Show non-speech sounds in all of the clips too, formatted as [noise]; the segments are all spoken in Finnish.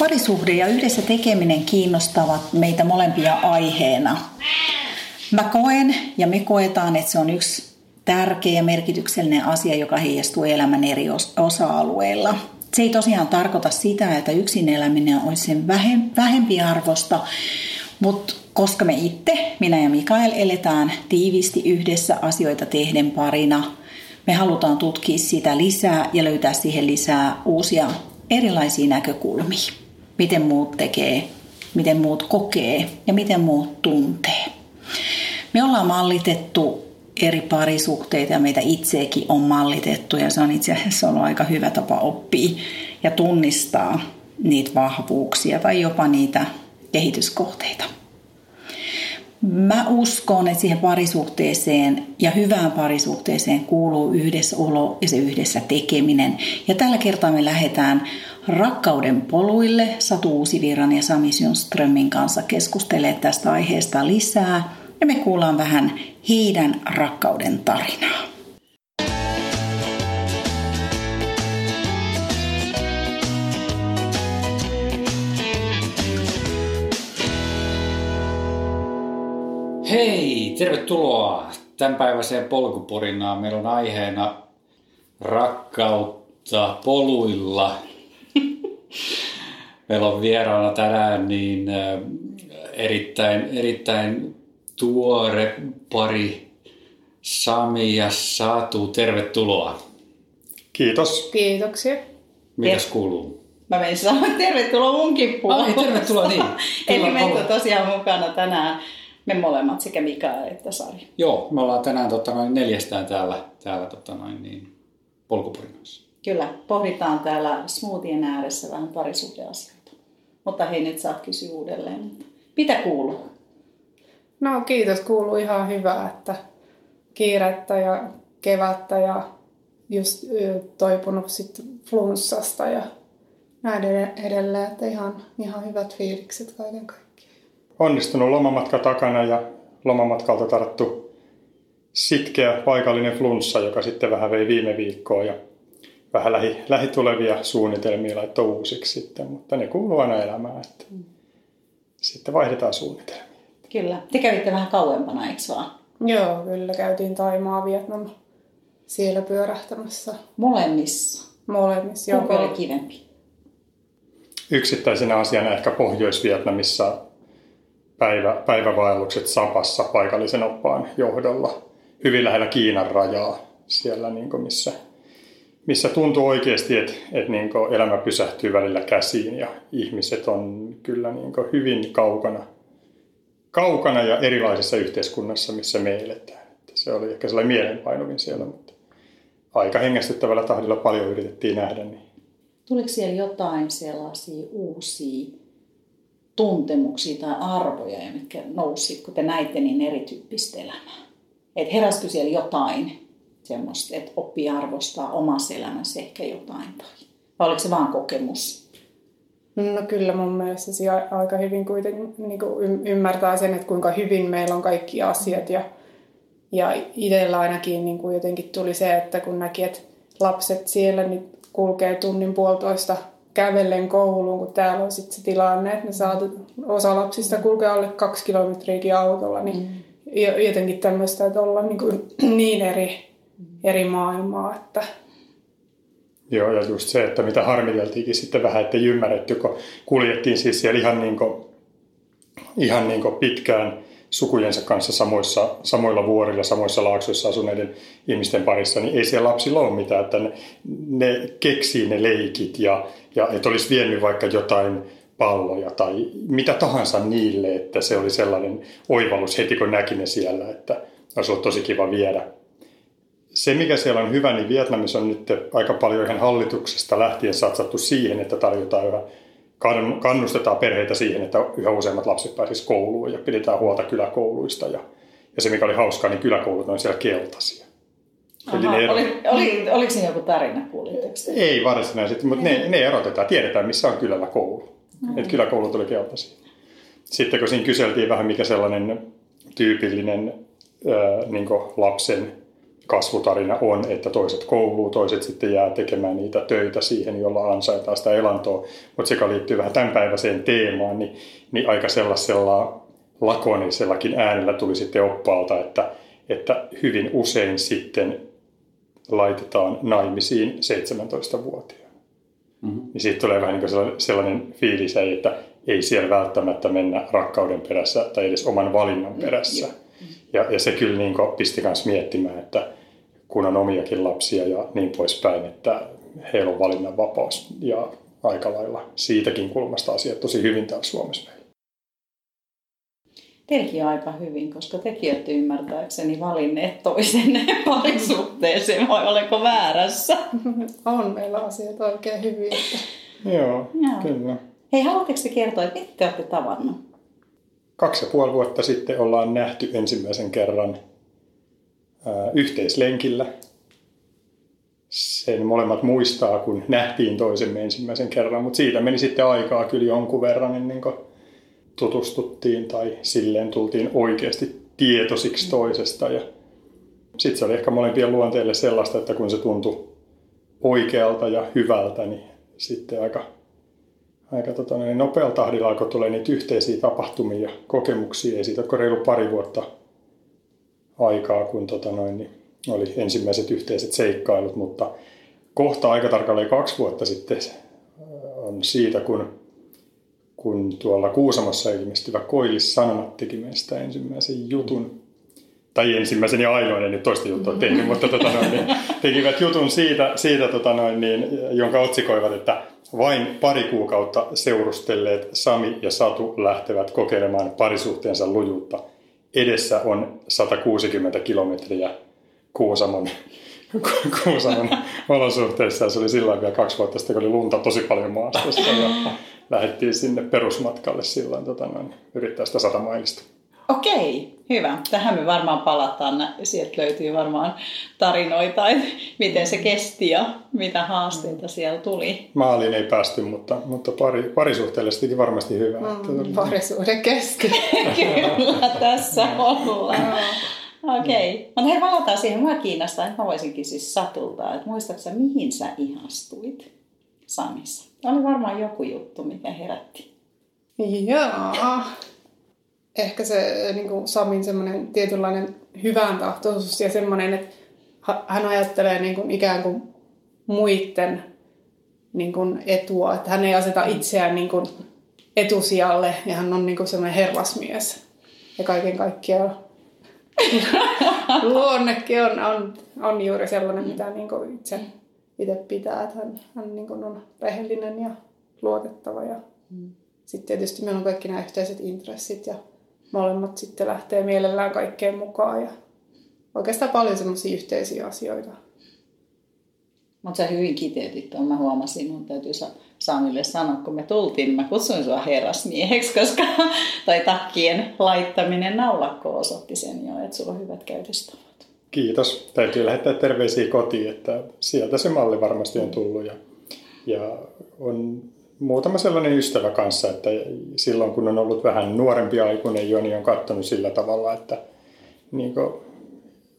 Parisuhde ja yhdessä tekeminen kiinnostavat meitä molempia aiheena. Mä koen ja me koetaan, että se on yksi tärkeä ja merkityksellinen asia, joka heijastuu elämän eri osa-alueilla. Se ei tosiaan tarkoita sitä, että yksin eläminen olisi sen vähempi arvosta, mutta koska me itse, minä ja Mikael, eletään tiivisti yhdessä asioita tehden parina, me halutaan tutkia sitä lisää ja löytää siihen lisää uusia erilaisia näkökulmia. Miten muut tekee, miten muut kokee ja miten muut tuntee. Me ollaan mallitettu eri parisuhteita ja meitä itseäkin on mallitettu ja se on itse asiassa ollut aika hyvä tapa oppia ja tunnistaa niitä vahvuuksia tai jopa niitä kehityskohteita. Mä uskon, että siihen parisuhteeseen ja hyvään parisuhteeseen kuuluu yhdessäolo ja se yhdessä tekeminen. Ja tällä kertaa me lähdetään rakkauden poluille Satu Uusiviran ja Sami Sjöströmin kanssa keskustelemaan tästä aiheesta lisää. Ja me kuullaan vähän heidän rakkauden tarinaa. Hei, tervetuloa tämänpäiväiseen polkuporinaan. Meillä on aiheena rakkautta poluilla. Meillä on vieraana tänään niin erittäin, erittäin tuore pari Sami ja Satu. Tervetuloa. Kiitos. Kiitoksia. Mitäs kuuluu? Mä menin sanoa, tervetuloa munkin puolella. Ai, tervetuloa niin. Eli meitä on tosiaan mukana tänään me molemmat, sekä Mika että Sari. Joo, me ollaan tänään tota, noin neljästään täällä, täällä tota, noin, niin, polkupurinnoissa. Kyllä, pohditaan täällä smoothien ääressä vähän parisuhdeasioita. Mutta hei, nyt saat kysyä uudelleen. Mitä kuuluu? No kiitos, kuuluu ihan hyvää, että kiirettä ja kevättä ja just toipunut sit flunssasta ja näin edelleen, että ihan, ihan hyvät fiilikset kaiken kaikkiaan onnistunut lomamatka takana ja lomamatkalta tarttu sitkeä paikallinen flunssa, joka sitten vähän vei viime viikkoa ja vähän lähi, lähitulevia suunnitelmia laittoi uusiksi sitten, mutta ne kuuluu aina elämään, että mm. sitten vaihdetaan suunnitelmia. Kyllä. Te kävitte vähän kauempana, eikö vaan? Joo, kyllä. Käytiin Taimaa, Vietnam siellä pyörähtämässä. Molemmissa? Molemmissa, joo. Kumpi oli kivempi? Yksittäisenä asiana ehkä Pohjois-Vietnamissa päivä, päivävaellukset Sapassa paikallisen oppaan johdolla hyvin lähellä Kiinan rajaa siellä, niin kuin missä, missä tuntuu oikeasti, että, että niin elämä pysähtyy välillä käsiin ja ihmiset on kyllä niin hyvin kaukana, kaukana ja erilaisessa yhteiskunnassa, missä me eletään. Että se oli ehkä sellainen mielenpainuvin siellä, mutta aika hengästyttävällä tahdilla paljon yritettiin nähdä. Niin. Tuliko siellä jotain sellaisia uusia tuntemuksia tai arvoja, mitkä nousi, kun te näitte niin erityyppistä elämää? Että heräskö siellä jotain semmoista, että oppii arvostaa omassa elämässä ehkä jotain? Tai, vai oliko se vaan kokemus? No kyllä mun mielestä se aika hyvin kuitenkin niin kuin ymmärtää sen, että kuinka hyvin meillä on kaikki asiat. Ja, ja itsellä ainakin niin kuin jotenkin tuli se, että kun näki, että lapset siellä niin kulkee tunnin puolitoista kävellen kouluun, kun täällä on sitten se tilanne, että ne saa osa lapsista kulkea alle kaksi kilometriäkin autolla, niin mm. jotenkin tämmöistä, että ollaan niin, kuin [clears throat] niin eri, eri maailmaa, että Joo, ja just se, että mitä harmiteltiinkin sitten vähän, että ei ymmärretty, kun kuljettiin siis siellä ihan, niin kuin, ihan niin kuin pitkään sukujensa kanssa samoissa, samoilla vuorilla, samoissa laaksoissa asuneiden ihmisten parissa, niin ei siellä lapsilla ole mitään, että ne, ne keksii ne leikit ja, ja että olisi vienyt vaikka jotain palloja tai mitä tahansa niille, että se oli sellainen oivallus heti kun näki ne siellä, että olisi ollut tosi kiva viedä. Se, mikä siellä on hyvä, niin Vietnamissa on nyt aika paljon ihan hallituksesta lähtien satsattu siihen, että tarjotaan yhä kannustetaan perheitä siihen, että yhä useammat lapset pääsisivät kouluun ja pidetään huolta kyläkouluista. Ja, ja se, mikä oli hauskaa, niin kyläkoulut on siellä keltaisia. Aha, Eli ne oli, oli, oliko siinä joku tarina, kuulitteko Ei varsinaisesti, mutta ne, ne erotetaan. Tiedetään, missä on kylällä koulu. Mm-hmm. Että kyläkoulut oli keltaisia. Sitten kun siinä kyseltiin vähän, mikä sellainen tyypillinen ää, niin lapsen kasvutarina on, että toiset kouluu, toiset sitten jää tekemään niitä töitä siihen, jolla ansaitaan sitä elantoa. Mutta se, joka liittyy vähän tämänpäiväiseen teemaan, niin, niin aika sellaisella lakonisellakin äänellä tuli sitten oppaalta, että, että hyvin usein sitten laitetaan naimisiin 17-vuotiaana. Mm-hmm. Niin siitä tulee vähän niin kuin sellainen fiilis, että ei siellä välttämättä mennä rakkauden perässä tai edes oman valinnan perässä. Mm-hmm. Ja, ja se kyllä niin pisti myös miettimään, että kun on omiakin lapsia ja niin poispäin, että heillä on valinnanvapaus ja aika lailla siitäkin kulmasta asiat tosi hyvin täällä Suomessa meillä. Teilläkin aika hyvin, koska tekin olette ymmärtääkseni valinneet toisenne [laughs] parisuhteeseen, vai olenko väärässä? [laughs] On meillä asiat oikein hyvin. Että... [laughs] Joo, Joo, kyllä. Hei, haluatteko te kertoa, että miten te olette tavannut? Kaksi ja puoli vuotta sitten ollaan nähty ensimmäisen kerran yhteislenkillä. Sen molemmat muistaa, kun nähtiin toisemme ensimmäisen kerran, mutta siitä meni sitten aikaa kyllä jonkun verran ennen kuin tutustuttiin tai silleen tultiin oikeasti tietoisiksi toisesta. Ja sitten se oli ehkä molempien luonteelle sellaista, että kun se tuntui oikealta ja hyvältä, niin sitten aika, aika tota, niin nopealla tahdilla alkoi tulee niitä yhteisiä tapahtumia ja kokemuksia. Ei siitä reilu pari vuotta aikaa, kun tota noin, niin oli ensimmäiset yhteiset seikkailut, mutta kohta aika tarkalleen kaksi vuotta sitten on siitä, kun, kun tuolla Kuusamossa ilmestyvä Koillis Sanomat teki meistä ensimmäisen jutun, tai ensimmäisen ja ainoan, en nyt toista juttua tehnyt, mutta tota noin, niin, [laughs] tekivät jutun siitä, siitä tota noin, niin, jonka otsikoivat, että vain pari kuukautta seurustelleet Sami ja Satu lähtevät kokeilemaan parisuhteensa lujuutta – edessä on 160 kilometriä Kuusamon, Kuusamon olosuhteissa. Se oli silloin vielä kaksi vuotta sitten, kun oli lunta tosi paljon maastossa ja lähdettiin sinne perusmatkalle silloin tota noin, yrittää sitä satamailista. Okei, hyvä. Tähän me varmaan palataan. Sieltä löytyy varmaan tarinoita, että miten se kesti ja mitä haasteita siellä tuli. Maaliin ei päästy, mutta, mutta pari, parisuhteellisesti varmasti hyvä. Mm, parisuhde kesti. [laughs] Kyllä, tässä ollaan. Okei. Okay. Mutta hei, palataan siihen. Mua kiinnostaa, että mä voisinkin siis Satulta, että muistatko mihin sä ihastuit Samissa? Oli varmaan joku juttu, mikä herätti. Joo ehkä se niin kuin Samin semmoinen tietynlainen hyvän tahtoisuus ja semmoinen, että hän ajattelee niin kuin ikään kuin muiden niin kuin etua, että hän ei aseta itseään niin kuin etusijalle ja hän on niin kuin semmoinen herrasmies. Ja kaiken kaikkiaan [laughs] luonnekin on, on, on juuri sellainen, mitä niin kuin itse, itse pitää, että hän, hän niin kuin on rehellinen ja luotettava. Ja mm. sitten tietysti meillä on kaikki nämä yhteiset intressit ja molemmat sitten lähtee mielellään kaikkeen mukaan ja oikeastaan paljon semmoisia yhteisiä asioita. Mutta sä hyvin kiteytit tuon. Mä huomasin, mun täytyy Samille sanoa, kun me tultiin, niin mä kutsuin sua herrasmieheksi, koska [laughs] tai takkien laittaminen naulakko osoitti sen jo, että sulla on hyvät käytöstavat. Kiitos. Täytyy lähettää terveisiä kotiin, että sieltä se malli varmasti on tullut ja, ja on muutama sellainen ystävä kanssa, että silloin kun on ollut vähän nuorempi aikuinen jo, niin on katsonut sillä tavalla, että niin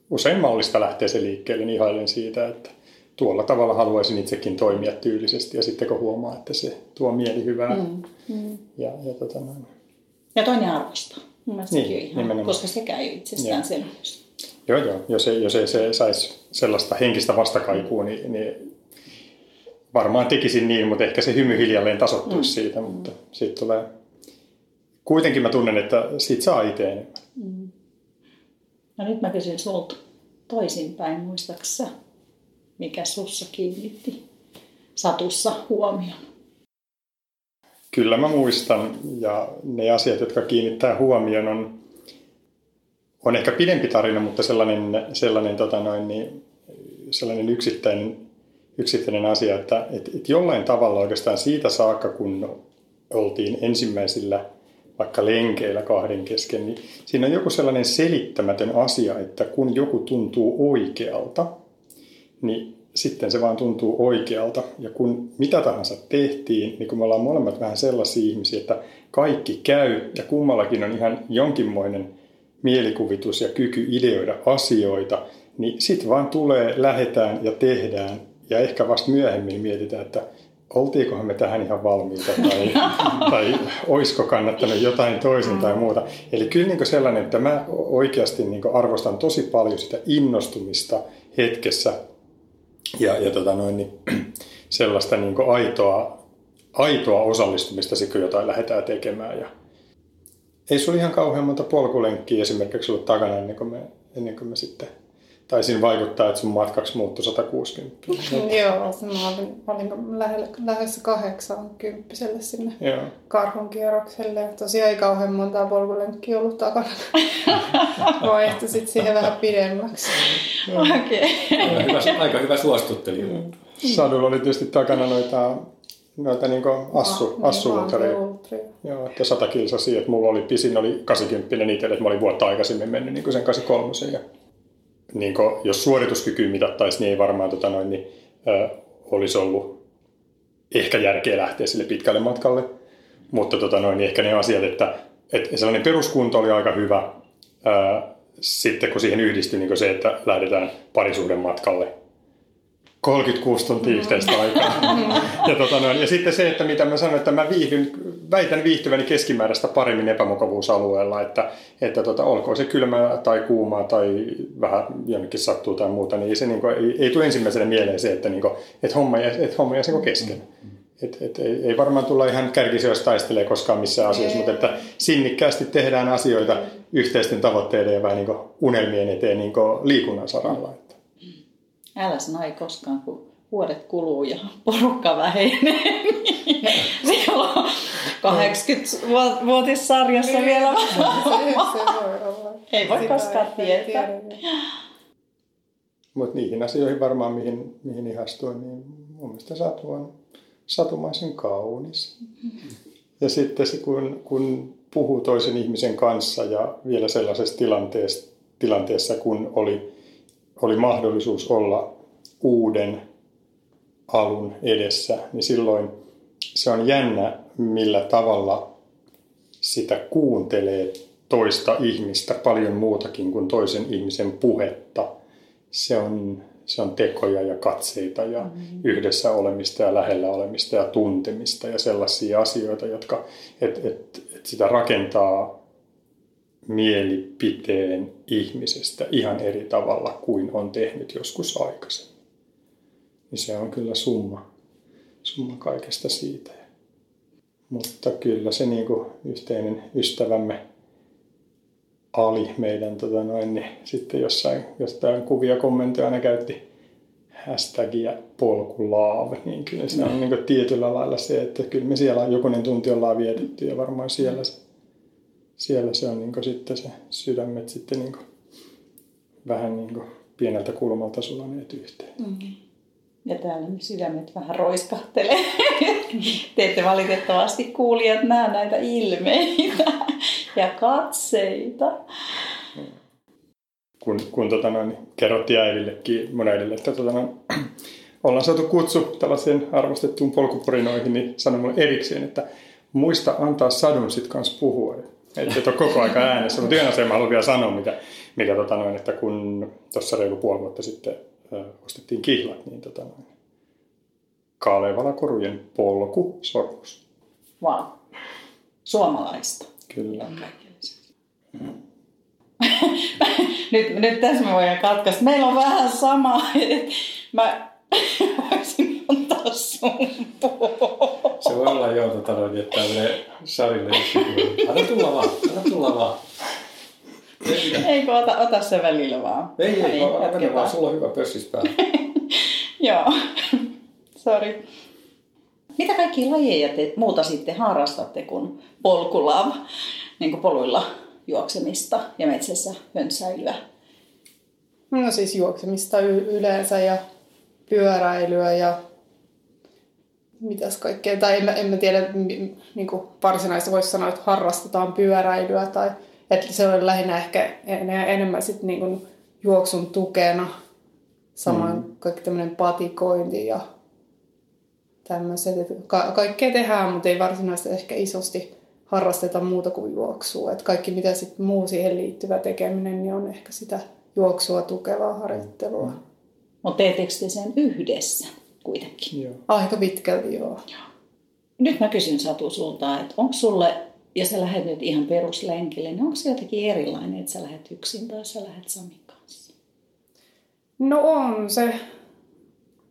usein mallista lähtee se liikkeelle, niin ihailen siitä, että tuolla tavalla haluaisin itsekin toimia tyylisesti ja sitten kun huomaa, että se tuo mieli hyvää. Mm, mm. Ja, ja, tota noin. ja toinen arvostaa. niin, ihan, koska se käy itsestään sen. Joo, joo. Jos ei, jos ei se saisi sellaista henkistä vastakaikua, niin, niin varmaan tekisin niin, mutta ehkä se hymy hiljalleen tasottuisi mm. siitä, mutta siitä tulee... Kuitenkin mä tunnen, että siitä saa itse enemmän. Mm. No nyt mä kysyn sulta toisinpäin, muistaaksä, mikä sussa kiinnitti satussa huomioon? Kyllä mä muistan, ja ne asiat, jotka kiinnittää huomioon, on, on ehkä pidempi tarina, mutta sellainen, sellainen, tota noin, niin, sellainen yksittäinen yksittäinen asia, että, että, että jollain tavalla oikeastaan siitä saakka, kun oltiin ensimmäisillä vaikka lenkeillä kahden kesken, niin siinä on joku sellainen selittämätön asia, että kun joku tuntuu oikealta, niin sitten se vaan tuntuu oikealta. Ja kun mitä tahansa tehtiin, niin kun me ollaan molemmat vähän sellaisia ihmisiä, että kaikki käy ja kummallakin on ihan jonkinmoinen mielikuvitus ja kyky ideoida asioita, niin sitten vaan tulee, lähetään ja tehdään ja ehkä vasta myöhemmin mietitään, että oltiinkohan me tähän ihan valmiita tai, [laughs] tai olisiko kannattanut jotain toisin tai muuta. Eli kyllä niin sellainen, että mä oikeasti niin arvostan tosi paljon sitä innostumista hetkessä ja, ja tota noin, niin, [clears throat] sellaista niin aitoa, aitoa osallistumista, kun jotain lähdetään tekemään. Ja ei se ihan kauhean monta polkulenkkiä esimerkiksi ollut takana ennen kuin me, ennen kuin me sitten taisin vaikuttaa, että sun matkaksi muuttui 160. [laughs] Joo, mä olin, olin lähellä, lähes 80 sinne Joo. karhun kierrokselle. Tosiaan ei kauhean montaa polkulenkkiä ollut takana. [laughs] Vaihto sitten siihen vähän pidemmäksi. Okay. Aika hyvä, aika hyvä suostuttelija. Mm. Sadulla oli tietysti takana noita noita niin assu, ah, assuultareja. Joo, että sata kilsasia, että mulla oli pisin oli 80 itselle, että mä olin vuotta aikaisemmin mennyt niin sen 83 ja niin kuin, jos suorituskyky mitattaisiin, niin ei varmaan tota noin, niin, ö, olisi ollut ehkä järkeä lähteä sille pitkälle matkalle. Mutta tota noin, niin ehkä ne asiat, että, että sellainen peruskunto oli aika hyvä. Ö, sitten kun siihen yhdistyi niin se, että lähdetään parisuhden matkalle, 36 tuntia yhteistä aikaa. [laughs] ja, tota noin, ja sitten se, että mitä mä sanoin, että mä viihdyn, väitän viihtyväni keskimääräistä paremmin epämukavuusalueella, että, että tota, olkoon se kylmää tai kuumaa tai vähän jonnekin sattuu tai muuta, niin se niin kuin, ei, ei tule ensimmäisenä mieleen se, että, niin kuin, että homma jäisi, että homma jäisi niin kesken. Et, et, ei, ei varmaan tulla ihan kärkisijoista taistelee koskaan missään asiassa, mutta että sinnikkäästi tehdään asioita yhteisten tavoitteiden ja vähän niin unelmien eteen niin liikunnan saralla. Älä sano ei koskaan, kun vuodet kuluu ja [laughs] porukka vähenee. [laughs] Siellä on 80-vuotissarjassa niin. vielä. Se, se voi olla. Ei voi Sitä koskaan tietää. Mutta niihin asioihin varmaan, mihin, mihin ihastuu, niin mun mielestä Satu on satumaisen kaunis. Ja sitten se, kun, kun puhuu toisen ihmisen kanssa ja vielä sellaisessa tilanteessa, tilanteessa kun oli oli mahdollisuus olla uuden alun edessä, niin silloin se on jännä, millä tavalla sitä kuuntelee toista ihmistä paljon muutakin kuin toisen ihmisen puhetta. Se on, se on tekoja ja katseita ja mm-hmm. yhdessä olemista ja lähellä olemista ja tuntemista ja sellaisia asioita, jotka et, et, et sitä rakentaa mielipiteen ihmisestä ihan eri tavalla kuin on tehnyt joskus aikaisemmin. Niin se on kyllä summa, summa kaikesta siitä. Mutta kyllä se niin kuin yhteinen ystävämme Ali meidän tota noin, niin sitten jossain, jostain kuvia kommentoja ne käytti hashtagia polkulaav, niin kyllä se on niin kuin tietyllä lailla se, että kyllä me siellä jokunen tunti ollaan vietetty ja varmaan siellä se siellä se on niin sitten se sydämet sitten niin vähän niin pieneltä kulmalta sulaneet yhteen. Mm-hmm. Ja täällä ne sydämet vähän roiskahtelee. [laughs] Te ette valitettavasti kuulijat näe näitä ilmeitä [laughs] ja katseita. Kun, kun tota noin, kerrottiin äidillekin, mun äidille, että tota noin, [clears throat] ollaan saatu kutsu tällaiseen arvostettuun polkuporinoihin, niin sanoi mulle erikseen, että muista antaa sadun sit kanssa puhua. Että et ole koko aika äänessä. Mutta yhden asian mä haluan vielä sanoa, mikä, mikä tota noin, että kun tuossa reilu puoli vuotta sitten ö, ostettiin kihlat, niin tota noin, Kalevala korujen polku sormus. Wow. Suomalaista. Kyllä. Mm. [laughs] nyt, nyt tässä me voidaan katkaista. Meillä on vähän sama. [laughs] Mä [laughs] voisin antaa sun Se voi olla joo, tota noin, että tämmöinen Sarille Anna tulla vaan, anna tulla vaan. Eikö ota, ota se välillä vaan. Ei, ei, niin, ota mene vaan, sulla on hyvä pössis päällä. [laughs] joo, sori. Mitä kaikki lajeja te muuta sitten harrastatte kuin polkulav, niin kuin poluilla juoksemista ja metsässä höntsäilyä? No siis juoksemista y- yleensä ja pyöräilyä ja mitäs kaikkea. Tai en, en mä tiedä, niin kuin varsinaisesti voisi sanoa, että harrastetaan pyöräilyä tai että se on lähinnä ehkä enemmän sit niin kuin juoksun tukena. Samoin mm. kaikki tämmöinen patikointi ja tämmöiset. Ka- kaikkea tehdään, mutta ei varsinaisesti ehkä isosti harrasteta muuta kuin juoksua. Et kaikki mitä sit muu siihen liittyvä tekeminen niin on ehkä sitä juoksua tukevaa harjoittelua. Mm. Mutta teettekö te sen yhdessä kuitenkin? Joo. Aika pitkälti joo. Nyt mä kysyn Satu sulta, että onko sulle, ja sä lähdet nyt ihan peruslenkille, niin onko se jotenkin erilainen, että sä lähdet yksin tai sä lähdet Samin kanssa? No on se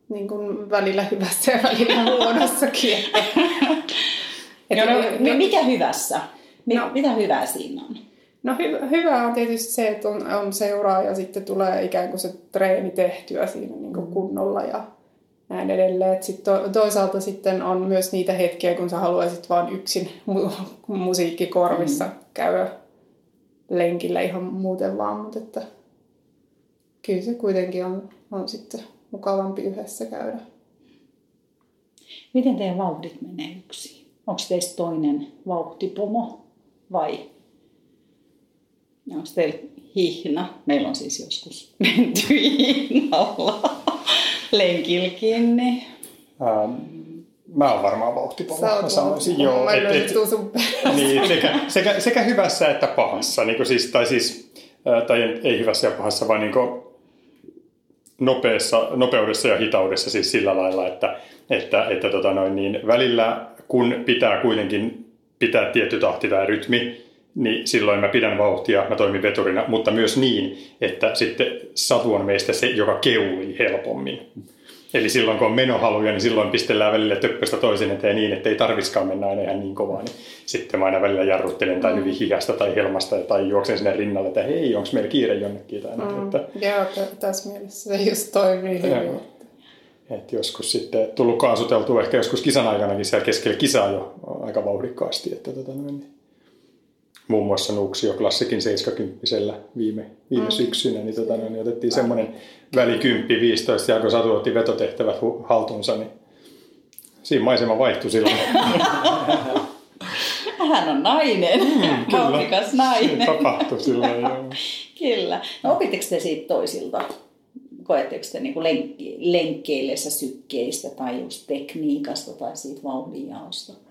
niin kuin välillä hyvässä ja välillä [laughs] huonossakin. [laughs] No, no, no, mikä hyvässä? Mi- No. Mitä hyvää siinä on? No hy- hyvä on tietysti se, että on, on seuraa ja sitten tulee ikään kuin se treeni tehtyä siinä niin kuin kunnolla ja näin edelleen. Sitten to, toisaalta sitten on myös niitä hetkiä, kun sä haluaisit vaan yksin mu- musiikkikorvissa mm. käydä lenkillä ihan muuten vaan, mutta että kyllä se kuitenkin on, on sitten mukavampi yhdessä käydä. Miten teidän vauhdit menee yksin? Onko teistä toinen vauhtipomo vai onko teillä hihna? Meillä on siis joskus menty hihnalla lenkilläkin. Niin. Ähm, mä oon varmaan vauhtipolo. Sä Mä oot sanoisin, joo. mä et- et- sun perässä. niin, sekä, sekä, sekä hyvässä että pahassa. Niin siis, tai siis, ää, tai ei- ei hyvässä ja pahassa, vaan niin nopeassa, nopeudessa ja hitaudessa siis sillä lailla, että, että, että tota noin, niin välillä kun pitää kuitenkin pitää tietty tahti tai rytmi, niin silloin mä pidän vauhtia, mä toimin veturina, mutta myös niin, että sitten Satu on meistä se, joka keulii helpommin. Eli silloin kun on menohaluja, niin silloin pistellään välillä töppöstä toisen eteen niin, että ei tarviskaan mennä aina ihan niin kovaa. Niin sitten mä aina välillä jarruttelen tai hyvin hihasta tai helmasta tai juoksen sinne rinnalle, että hei, onko meillä kiire jonnekin tai. Mm. Että, Joo, t- tässä mielessä se just toimii hyvin. Joo. että joskus sitten tullut kaasuteltua ehkä joskus kisan aikanakin siellä keskellä kisaa jo aika vauhdikkaasti. Että tota noin, niin. Muun muassa Nuuksio Klassikin 70 viime, viime mm. syksynä, niin, tota niin otettiin semmoinen väli 10-15 ja kun Satu otti vetotehtävät haltuunsa, niin siinä maisema vaihtui silloin. [laughs] Hän on nainen, mm, nainen. tapahtui silloin. Joo. [laughs] Kyllä. No opitteko te siitä toisilta? Koetteko te niin lenkki, lenkkeillessä sykkeistä tai just tekniikasta tai siitä vauhdinjaosta?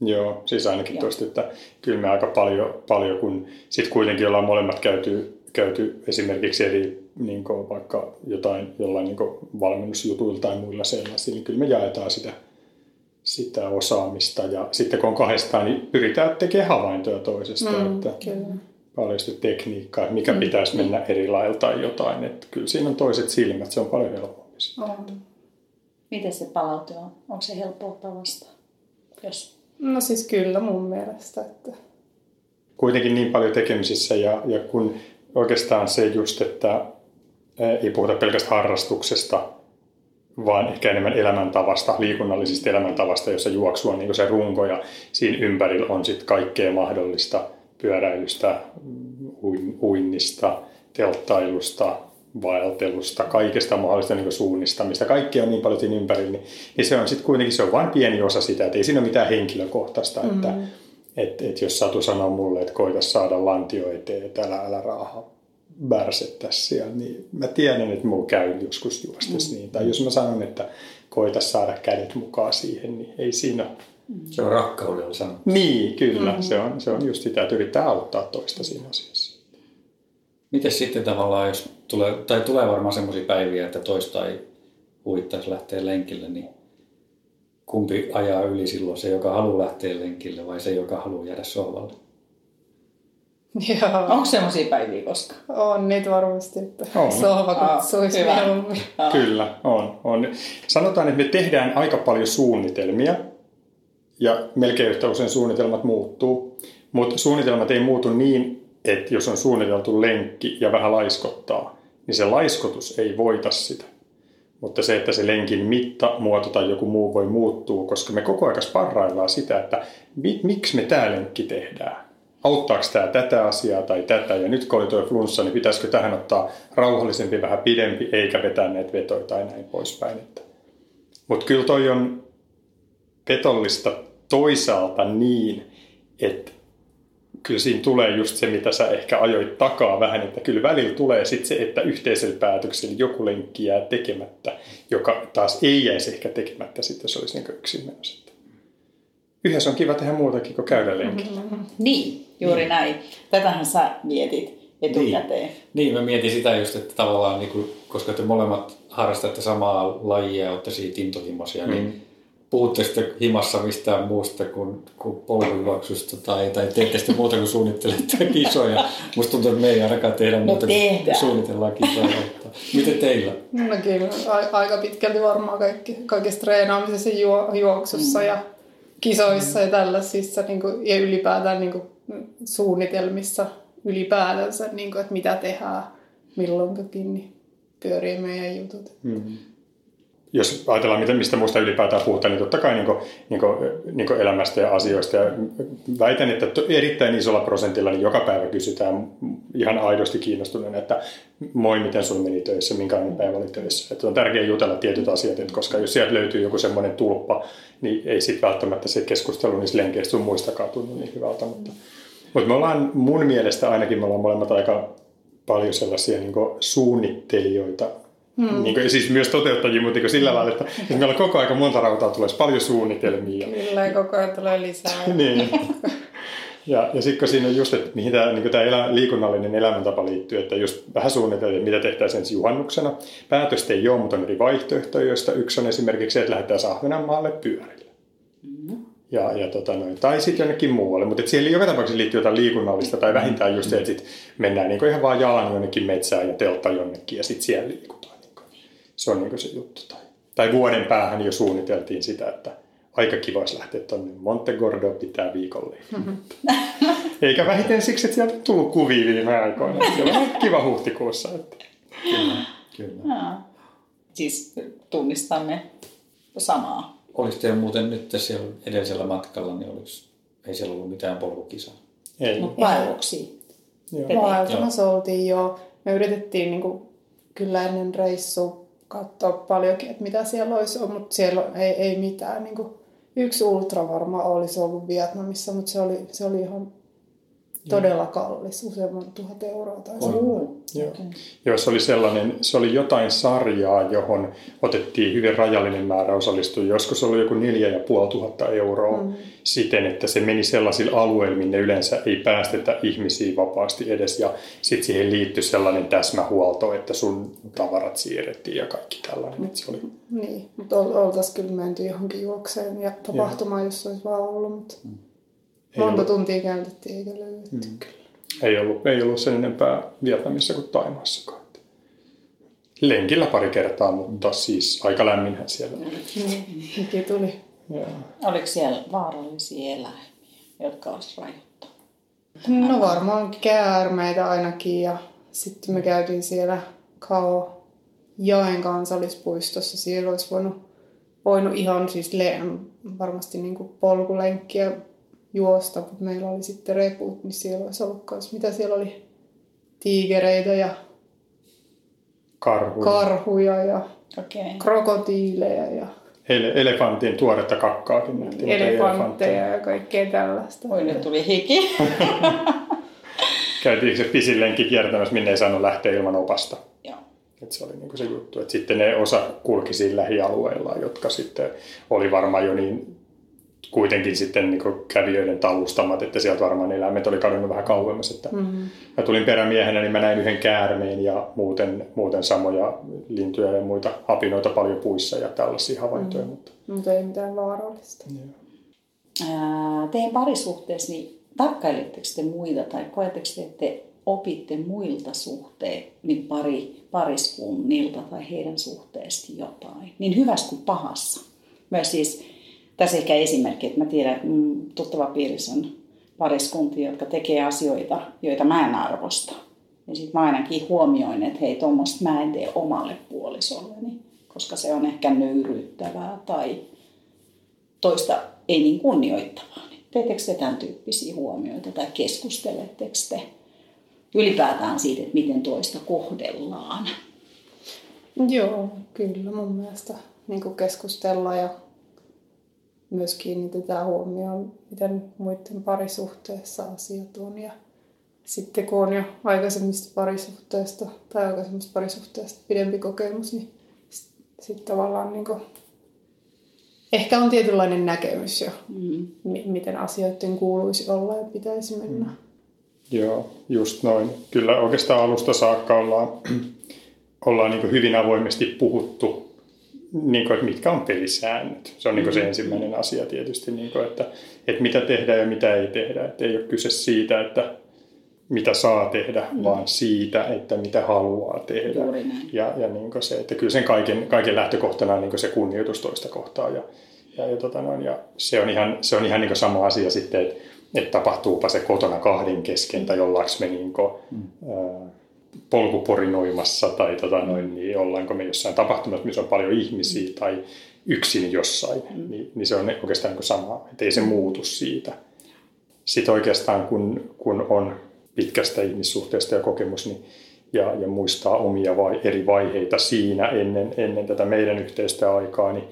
Joo, siis ainakin Joo. tuosta, että kyllä me aika paljon, paljon kun sitten kuitenkin ollaan molemmat käyty, käyty esimerkiksi eri niin vaikka jotain, jollain niin valmennusjutuilla tai muilla sellaisilla, niin kyllä me jaetaan sitä, sitä osaamista ja sitten kun on kahdestaan, niin pyritään tekemään havaintoja toisesta, Mm, että kyllä. paljon sitä tekniikkaa, mikä mm. pitäisi mennä eri lailla tai jotain, että kyllä siinä on toiset silmät, se on paljon helpompi. Miten se palaute on? Onko se helppo ottaa vastaan? Jos... No siis kyllä mun mielestä. Että... kuitenkin niin paljon tekemisissä ja, ja kun oikeastaan se just, että ei puhuta pelkästään harrastuksesta, vaan ehkä enemmän elämäntavasta, liikunnallisista elämäntavasta, jossa juoksu on niin se runko ja siinä ympärillä on sitten kaikkea mahdollista pyöräilystä, uin- uinnista, telttailusta, vaeltelusta, kaikesta mahdollista niin suunnistamista, kaikkea on niin paljon siinä ympärillä, niin, niin se on sitten kuitenkin se on vain pieni osa sitä, että ei siinä ole mitään henkilökohtaista, mm. että et, et jos Satu sanoo mulle, että koita saada lantio eteen, että älä, älä raaha bärsettä siellä, niin mä tiedän, että mulla käy joskus juostes mm. niin. Tai jos mä sanon, että koita saada kädet mukaan siihen, niin ei siinä. Se on rakkaudella sanottu. Niin, kyllä. Mm. Se, on, se on just sitä, että yrittää auttaa toista siinä asiassa. Miten sitten tavallaan, jos tulee, tai tulee varmaan semmoisia päiviä, että toista ei huvittaisi lähteä lenkille, niin kumpi ajaa yli silloin, se joka haluaa lähteä lenkille vai se joka haluaa jäädä sohvalle? Joo, Onko semmoisia päiviä koskaan? on niitä varmasti, että On. sohva kutsuisi mieluummin. Kyllä, on, on. Sanotaan, että me tehdään aika paljon suunnitelmia ja melkein yhtä usein suunnitelmat muuttuu, mutta suunnitelmat ei muutu niin, että jos on suunniteltu lenkki ja vähän laiskottaa, niin se laiskotus ei voita sitä. Mutta se, että se lenkin mitta, muoto tai joku muu voi muuttua, koska me koko ajan sparraillaan sitä, että mi- miksi me tämä lenkki tehdään. Auttaako tämä tätä asiaa tai tätä, ja nyt kun oli tuo flunssa, niin pitäisikö tähän ottaa rauhallisempi, vähän pidempi, eikä vetää näitä vetoja tai näin poispäin. Mutta kyllä toi on petollista toisaalta niin, että kyllä siinä tulee just se, mitä sä ehkä ajoit takaa vähän, että kyllä välillä tulee sitten se, että yhteisellä päätöksellä joku lenkki jää tekemättä, joka taas ei jäisi ehkä tekemättä sitten, jos olisi niin yksin menossa. Yhdessä on kiva tehdä muutakin kuin käydä lenkillä. [laughs] Niin, juuri näin. Tätähän sä mietit. etukäteen. Niin, niin mä mietin sitä just, että tavallaan, niin kuin, koska te molemmat harrastatte samaa lajia ja olette siitä intohimoisia, niin mm. niin puhutte sitten himassa mistään muusta kuin, kuin polkujuoksusta tai, tai teette sitten muuta kuin suunnittelette [laughs] kisoja. Musta tuntuu, että me ei ainakaan tehdä no muuta kuin suunnitellaan kisoja. Mutta miten teillä? No kyllä, aika pitkälti varmaan kaikki, kaikessa treenaamisessa juo, juoksussa mm. ja kisoissa mm. ja tällaisissa niin kuin, ja ylipäätään niin kuin, suunnitelmissa ylipäätänsä, niin kuin, että mitä tehdään milloinkin, niin pyörii meidän jutut. Mm jos ajatellaan, mistä muusta ylipäätään puhutaan, niin totta kai niin kuin, niin kuin, niin kuin elämästä ja asioista. Ja väitän, että erittäin isolla prosentilla niin joka päivä kysytään ihan aidosti kiinnostuneena, että moi, miten sun meni töissä, minkälainen päivä oli töissä. Että on tärkeää jutella tietyt asiat, että koska jos sieltä löytyy joku semmoinen tulppa, niin ei sitten välttämättä se keskustelu niistä lenkeistä sun muistakaan tunnu niin hyvältä. Mutta, mutta me ollaan mun mielestä ainakin, me ollaan molemmat aika paljon sellaisia niin suunnittelijoita Hmm. Niin kuin, siis myös toteuttajia, mutta niin sillä lailla, että, [laughs] että meillä koko aika monta rautaa tulee paljon suunnitelmia. Kyllä, koko ajan tulee lisää. [laughs] niin. Ja, ja sitten kun siinä on just, että mihin tämä, niin tämä elä, liikunnallinen elämäntapa liittyy, että just vähän suunniteltiin, mitä tehtäisiin ensi juhannuksena. Päätöstä ei ole, mutta on eri vaihtoehtoja, joista yksi on esimerkiksi se, että lähdetään Ahvenanmaalle pyörillä. Mm. Ja, ja tota noin, tai sitten jonnekin muualle, mutta siihen joka tapauksessa liittyy jotain liikunnallista, tai vähintään just se, että sit mennään niin ihan vaan jalan jonnekin metsään ja teltta jonnekin, ja sitten siellä liikutaan se on niin se juttu. Tai, tai vuoden päähän jo suunniteltiin sitä, että aika kiva olisi lähteä tuonne Montegordo pitää viikolle. Mm-hmm. Eikä vähiten siksi, että sieltä on tullut kuvia viime aikoina. Siellä on kiva huhtikuussa. Että. Kyllä, kyllä. Ja. Siis tunnistamme samaa. Olisi teillä muuten nyt siellä edellisellä matkalla, niin olisi, ei siellä ollut mitään polkukisaa? Ei. Mutta vaelluksia. Vaelluksia oltiin jo. Me yritettiin niin kuin, kyllä ennen reissua katsoa paljonkin, että mitä siellä olisi ollut, mutta siellä ei, ei mitään. Niin kuin yksi ultra varmaan olisi ollut Vietnamissa, mutta se oli, se oli ihan todella kallis, useamman tuhat euroa tai se. Joo. Okay. Joo, se oli sellainen, se oli jotain sarjaa, johon otettiin hyvin rajallinen määrä osallistujia. Joskus oli joku neljä ja puoli tuhatta euroa mm. siten, että se meni sellaisilla alueilla, minne yleensä ei päästetä ihmisiä vapaasti edes. Ja sitten siihen liittyi sellainen täsmähuolto, että sun tavarat siirrettiin ja kaikki tällainen. Mm. Se oli... Niin, mutta oltaisiin kyllä menty johonkin juokseen ja tapahtumaan, jos olisi vaan ollut. Mutta... Mm. Monta ollut. tuntia käytettiin eikä löydetty mm. Ei ollut, ei ollut sen enempää Vietnamissa kuin Taimaassakaan. Lenkillä pari kertaa, mutta siis aika lämminhän siellä oli. Mikä tuli. Ja. Oliko siellä vaarallisia eläimiä, jotka olisi rajoittanut? No varmaan käärmeitä ainakin ja sitten me käytiin siellä Kao Jaen kansallispuistossa. Siellä olisi voinut, voinut ihan siis le- varmasti niin kuin polkulenkkiä juosta, mutta meillä oli sitten reput, niin siellä olisi ollut myös, mitä siellä oli, tiikereitä ja karhuja, karhuja ja okay. krokotiileja ja Ele- elefantin tuoretta kakkaakin nähtiin. Elefantteja ja kaikkea tällaista. Oi, nyt tuli hiki. [laughs] Käytiin se pisin kiertämässä, minne ei saanut lähteä ilman opasta. Joo. Et se oli niinku se juttu, että sitten ne osa kulki siinä lähialueilla, jotka sitten oli varmaan jo niin kuitenkin sitten niin kävijöiden tallustamat, että sieltä varmaan eläimet oli kadonnut vähän kauemmas. Että mm-hmm. Mä tulin perämiehenä, niin mä näin yhden käärmeen ja muuten, muuten samoja lintuja ja muita apinoita paljon puissa ja tällaisia havaintoja. Mm-hmm. Mutta... mutta ei mitään vaarallista. Ää, teidän parisuhteessa, niin tarkkailitteko te muita tai koetteko te, että te opitte muilta suhteet, niin pari, pariskunnilta tai heidän suhteesta jotain, niin hyvässä kuin pahassa? Myös siis tässä ehkä esimerkki, että mä tiedän, että tuttava piirissä on pariskuntia, jotka tekee asioita, joita mä en arvosta. Ja sitten mä ainakin huomioin, että hei, tuommoista mä en tee omalle puolisolleni, koska se on ehkä nöyryyttävää tai toista ei niin kunnioittavaa. Niin teettekö te tämän tyyppisiä huomioita tai keskusteletteko te ylipäätään siitä, että miten toista kohdellaan? Joo, kyllä mun mielestä niin keskustellaan ja myös kiinnitetään huomioon, miten muiden parisuhteessa asiat on. Ja sitten kun on jo aikaisemmista parisuhteista tai aikaisemmista parisuhteista pidempi kokemus, niin sitten sit tavallaan niin kuin, ehkä on tietynlainen näkemys jo, mm. m- miten asioiden kuuluisi olla ja pitäisi mennä. Mm. Joo, just noin. Kyllä oikeastaan alusta saakka ollaan, [clears throat] ollaan niin hyvin avoimesti puhuttu, niin kuin, että mitkä on pelisäännöt. Se on niin se mm-hmm. ensimmäinen asia tietysti, niin kuin, että, että mitä tehdään ja mitä ei tehdä. Että ei ole kyse siitä, että mitä saa tehdä, mm. vaan siitä, että mitä haluaa tehdä. Ja, ja niin se, että kyllä sen kaiken, kaiken lähtökohtana on niin se kunnioitus toista kohtaa. Ja, ja, ja, tota noin, ja se on ihan, se on ihan niin sama asia sitten, että, että tapahtuupa se kotona kahden kesken tai ollaanko me niin kuin, mm. ää, polkuporinoimassa tai tota noin, niin ollaanko me jossain tapahtumassa, missä on paljon ihmisiä mm. tai yksin jossain, mm. niin, niin se on oikeastaan niin sama, että ei se muutu siitä. Sitten oikeastaan kun, kun on pitkästä ihmissuhteesta ja kokemus niin, ja, ja muistaa omia vai, eri vaiheita siinä ennen, ennen tätä meidän yhteistä aikaa, niin,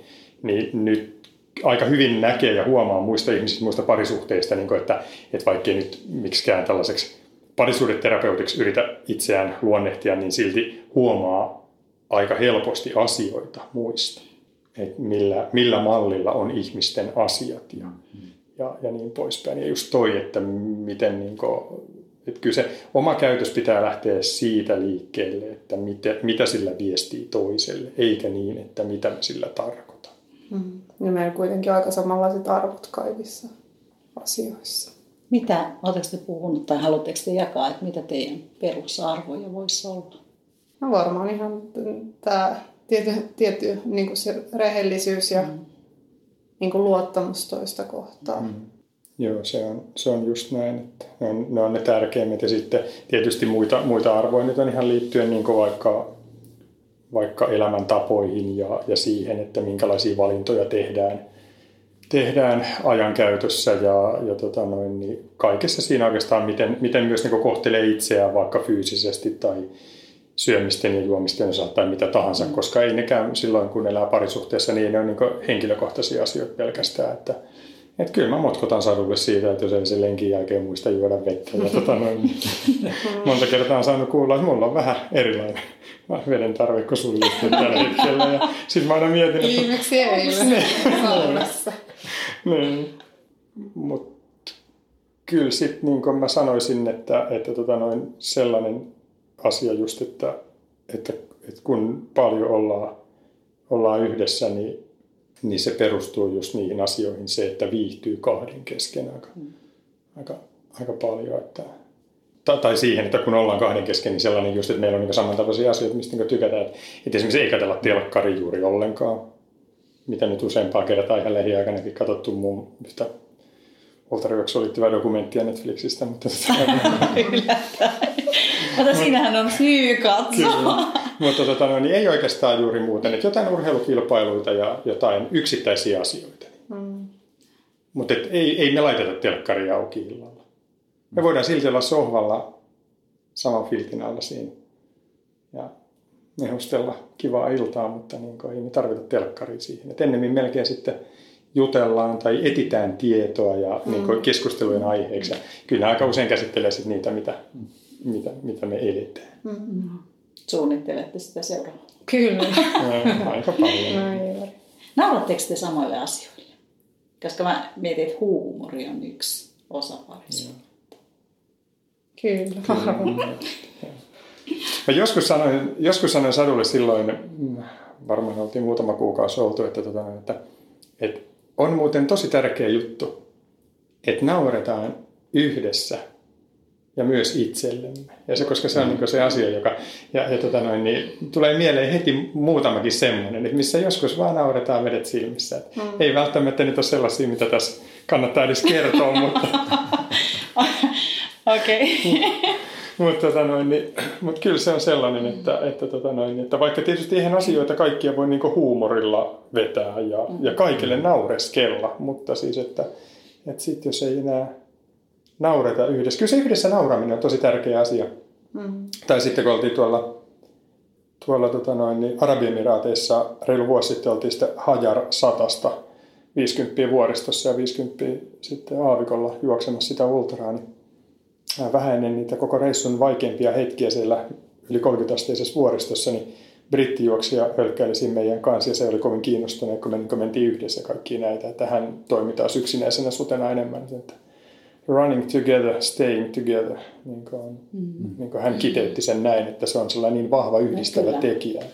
niin nyt aika hyvin näkee ja huomaa muista ihmisistä, muista parisuhteista, niin kuin, että, että vaikkei nyt miksikään tällaiseksi parisuudeterapeutiksi yritä itseään luonnehtia, niin silti huomaa aika helposti asioita muista. Että millä, millä mallilla on ihmisten asiat ja, ja, ja niin poispäin. Ja just toi, että miten niin kuin, että kyllä se oma käytös pitää lähteä siitä liikkeelle, että mitä, mitä sillä viestii toiselle, eikä niin, että mitä me sillä tarkoitan. Mm. Ja meillä kuitenkin aika samanlaiset arvot kaikissa asioissa. Mitä, oletteko te puhunut tai haluatteko te jakaa, että mitä teidän perusarvoja voisi olla? No varmaan ihan tämä tietty, tietty niin se rehellisyys ja mm. niin luottamus toista kohtaan. Mm. Joo, se on, se on just näin, että ne on, ne on ne tärkeimmät ja sitten tietysti muita, muita arvoja nyt on ihan liittyen niin vaikka, vaikka elämäntapoihin ja, ja siihen, että minkälaisia valintoja tehdään, tehdään ajankäytössä ja, ja tota noin, niin kaikessa siinä oikeastaan, miten, miten myös niin kohtelee itseään vaikka fyysisesti tai syömisten ja juomisten osalta tai mitä tahansa, mm. koska ei nekään silloin, kun elää parisuhteessa, niin ne on niin henkilökohtaisia asioita pelkästään, että et kyllä mä motkotan sadulle siitä, että jos ei sen lenkin jälkeen muista juoda vettä. Ja tota noin, [laughs] monta kertaa on saanut kuulla, että mulla on vähän erilainen [laughs] veden tarve kuin sulla tällä hetkellä. Ja sitten mä aina mietin, että... Viimeksi eilen saunassa. [laughs] niin. Mutta kyllä sitten niin kuin mä sanoisin, että, että tota noin sellainen asia just, että, että, että kun paljon ollaan, ollaan yhdessä, niin niin se perustuu just niihin asioihin se, että viihtyy kahden kesken aika, mm. aika, aika paljon. Että, tai, tai siihen, että kun ollaan kahden kesken, niin sellainen just, että meillä on niin samantapaisia asioita, mistä niin tykätään. Että, että esimerkiksi ei katsella telkkari juuri ollenkaan, mitä nyt useampaa kertaa ihan lähiaikanakin katsottu mun yhtä Voltaryöksyyn liittyvää dokumenttia Netflixistä. Mutta, [laughs] mutta siinähän on syy katsoa. Mutta tota, no, niin ei oikeastaan juuri muuten. Että jotain urheilukilpailuita ja jotain yksittäisiä asioita. Mm. Mutta ei, ei me laiteta telkkaria auki illalla. Me voidaan silti olla sohvalla saman filtin alla siinä mehustella kivaa iltaa, mutta niin kuin, ei me tarvita telkkaria siihen. Et ennemmin melkein sitten jutellaan tai etitään tietoa ja mm. niin kuin keskustelujen aiheeksi. Ja kyllä aika usein käsittelee sit niitä, mitä, mitä, mitä me eletään. Mm suunnittelette sitä seuraavaa? Kyllä. aika paljon. Nauratteko te samoille asioille? Koska mä mietin, että huumori on yksi osa parisuutta. Kyllä. Mä joskus sanoin, joskus sanoin Sadulle silloin, varmaan oltiin muutama kuukausi oltu, että, tota, että, että on muuten tosi tärkeä juttu, että nauretaan yhdessä ja myös itsellemme. Ja se, koska se on niin se asia, joka ja, ja tota noin, niin, tulee mieleen heti muutamakin semmoinen, että missä joskus vaan nauretaan vedet silmissä. Mm. Ei välttämättä nyt ole sellaisia, mitä tässä kannattaa edes kertoa, mutta... [laughs] Okei. Mutta tota noin, niin, mut kyllä se on sellainen, että, että, tota noin, että vaikka tietysti eihän asioita kaikkia voi niinku huumorilla vetää ja, mm. ja kaikille naureskella, mutta siis, että, että sitten jos ei enää naureta yhdessä. Kyllä se yhdessä nauraminen on tosi tärkeä asia. Mm. Tai sitten kun oltiin tuolla, tuolla tota noin, niin Arabiemiraateissa reilu vuosi sitten oltiin sitten Hajar satasta 50 vuoristossa ja 50 sitten aavikolla juoksemassa sitä ultraa, niin vähän ennen niitä koko reissun vaikeimpia hetkiä siellä yli 30-asteisessa vuoristossa, niin brittijuoksija hölkkäili siinä meidän kanssa ja se oli kovin kiinnostunut, kun me niin mentiin yhdessä kaikki näitä, että hän toimi taas yksinäisenä sutena enemmän. Että running together, staying together. Niin kuin, mm. niin kuin hän kiteytti sen näin, että se on sellainen niin vahva yhdistävä Kyllä. tekijä.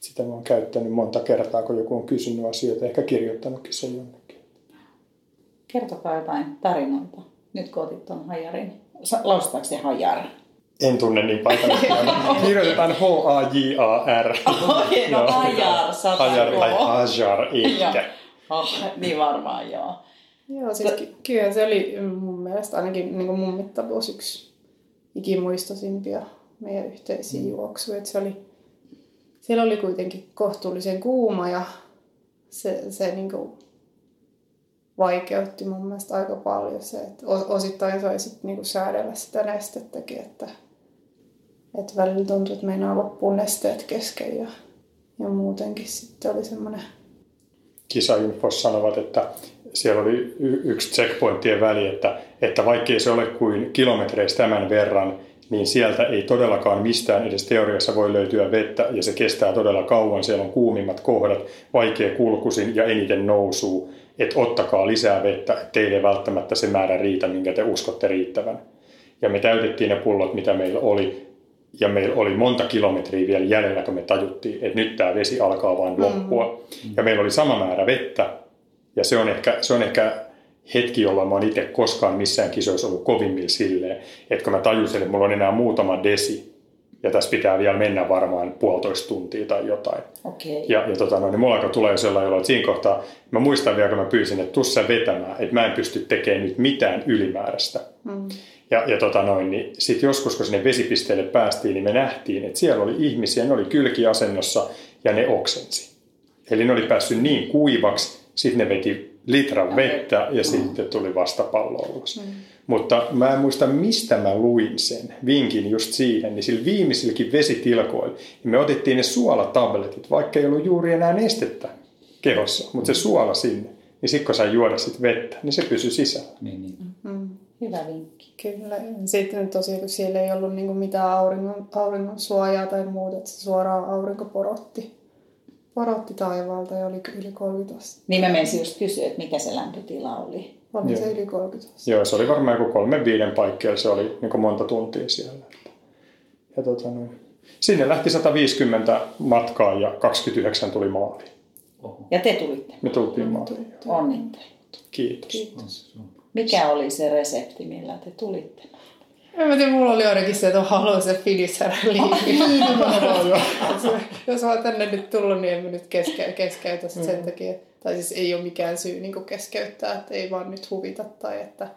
Sitä mä oon käyttänyt monta kertaa, kun joku on kysynyt asioita, ehkä kirjoittanutkin sen jonnekin. Kertokaa jotain tarinoita, nyt kun otit tuon hajarin. Lausutaanko se hajar? En tunne niin paikallisesti. [laughs] Kirjoitetaan H-A-J-A-R. [laughs] Okei, no hajar, Hajar tai hajar ehkä. Oh, niin varmaan, joo. Joo, siis ky- kyllä se oli mun mielestä ainakin niin kuin mun mittavuus yksi ikimuistoisimpia meidän yhteisiä mm. juoksuja. se oli, siellä oli kuitenkin kohtuullisen kuuma ja se, se niin kuin vaikeutti mun mielestä aika paljon se, että osittain sai sit niin kuin säädellä sitä nestettäkin, että, että välillä tuntui, että meinaa loppuun nesteet kesken ja, ja muutenkin sitten oli semmoinen kisainfos sanovat, että siellä oli yksi checkpointien väli, että, että vaikkei se ole kuin kilometreistä tämän verran, niin sieltä ei todellakaan mistään edes teoriassa voi löytyä vettä ja se kestää todella kauan. Siellä on kuumimmat kohdat, vaikea kulkusin ja eniten nousuu. Että ottakaa lisää vettä, teille ei välttämättä se määrä riitä, minkä te uskotte riittävän. Ja me täytettiin ne pullot, mitä meillä oli, ja meillä oli monta kilometriä vielä jäljellä, kun me tajuttiin, että nyt tämä vesi alkaa vain loppua. Mm. Ja meillä oli sama määrä vettä, ja se on ehkä, se on ehkä hetki, jolloin mä oon itse koskaan missään kisoissa ollut kovimmilla silleen, että kun mä tajusin, että mulla on enää muutama desi, ja tässä pitää vielä mennä varmaan puolitoista tuntia tai jotain. Okay. Ja, ja tota, no, niin mulla alkoi tulee sellainen että siinä kohtaa, mä muistan vielä, kun mä pyysin, että tussa vetämään, että mä en pysty tekemään nyt mitään ylimääräistä. Mm. Ja, ja tota noin, niin sitten joskus, kun sinne vesipisteelle päästiin, niin me nähtiin, että siellä oli ihmisiä, ne oli kylkiasennossa ja ne oksensi. Eli ne oli päässyt niin kuivaksi, sitten ne veti litran vettä ja sitten tuli vastapallo ulos. Mm. Mutta mä en muista, mistä mä luin sen vinkin just siihen, niin sillä viimeisilläkin vesitilkoilla niin me otettiin ne suolatabletit, vaikka ei ollut juuri enää nestettä kehossa, mutta se suola sinne. Niin sitten kun sai juoda sit vettä, niin se pysyi sisällä. Niin, niin. Mm. Hyvä vinkki. Kyllä. Sitten tosiaan, kun siellä ei ollut niinku mitään auringon, auringon suojaa tai muuta, että se suoraan aurinko porotti, porotti taivaalta ja oli yli 30 astetta. Niin mä menisin just kysyä, että mikä se lämpötila oli. Oli Joo. se yli 30 astetta. Joo, se oli varmaan joku kolme viiden paikkeilla, se oli niin monta tuntia siellä. Ja tota, no, sinne lähti 150 matkaa ja 29 tuli maaliin. Oho. Ja te tulitte? Me tultiin maaliin. Onnittelut. Kiitos. Kiitos. Mikä oli se resepti, millä te tulitte? En mä tiedä, mulla oli ainakin se, että haluan se finisher niin, [laughs] Jos mä oon tänne nyt tullut, niin en mä nyt keske, keskeytä mm. sen takia. Tai siis ei ole mikään syy niin keskeyttää, että ei vaan nyt huvita tai että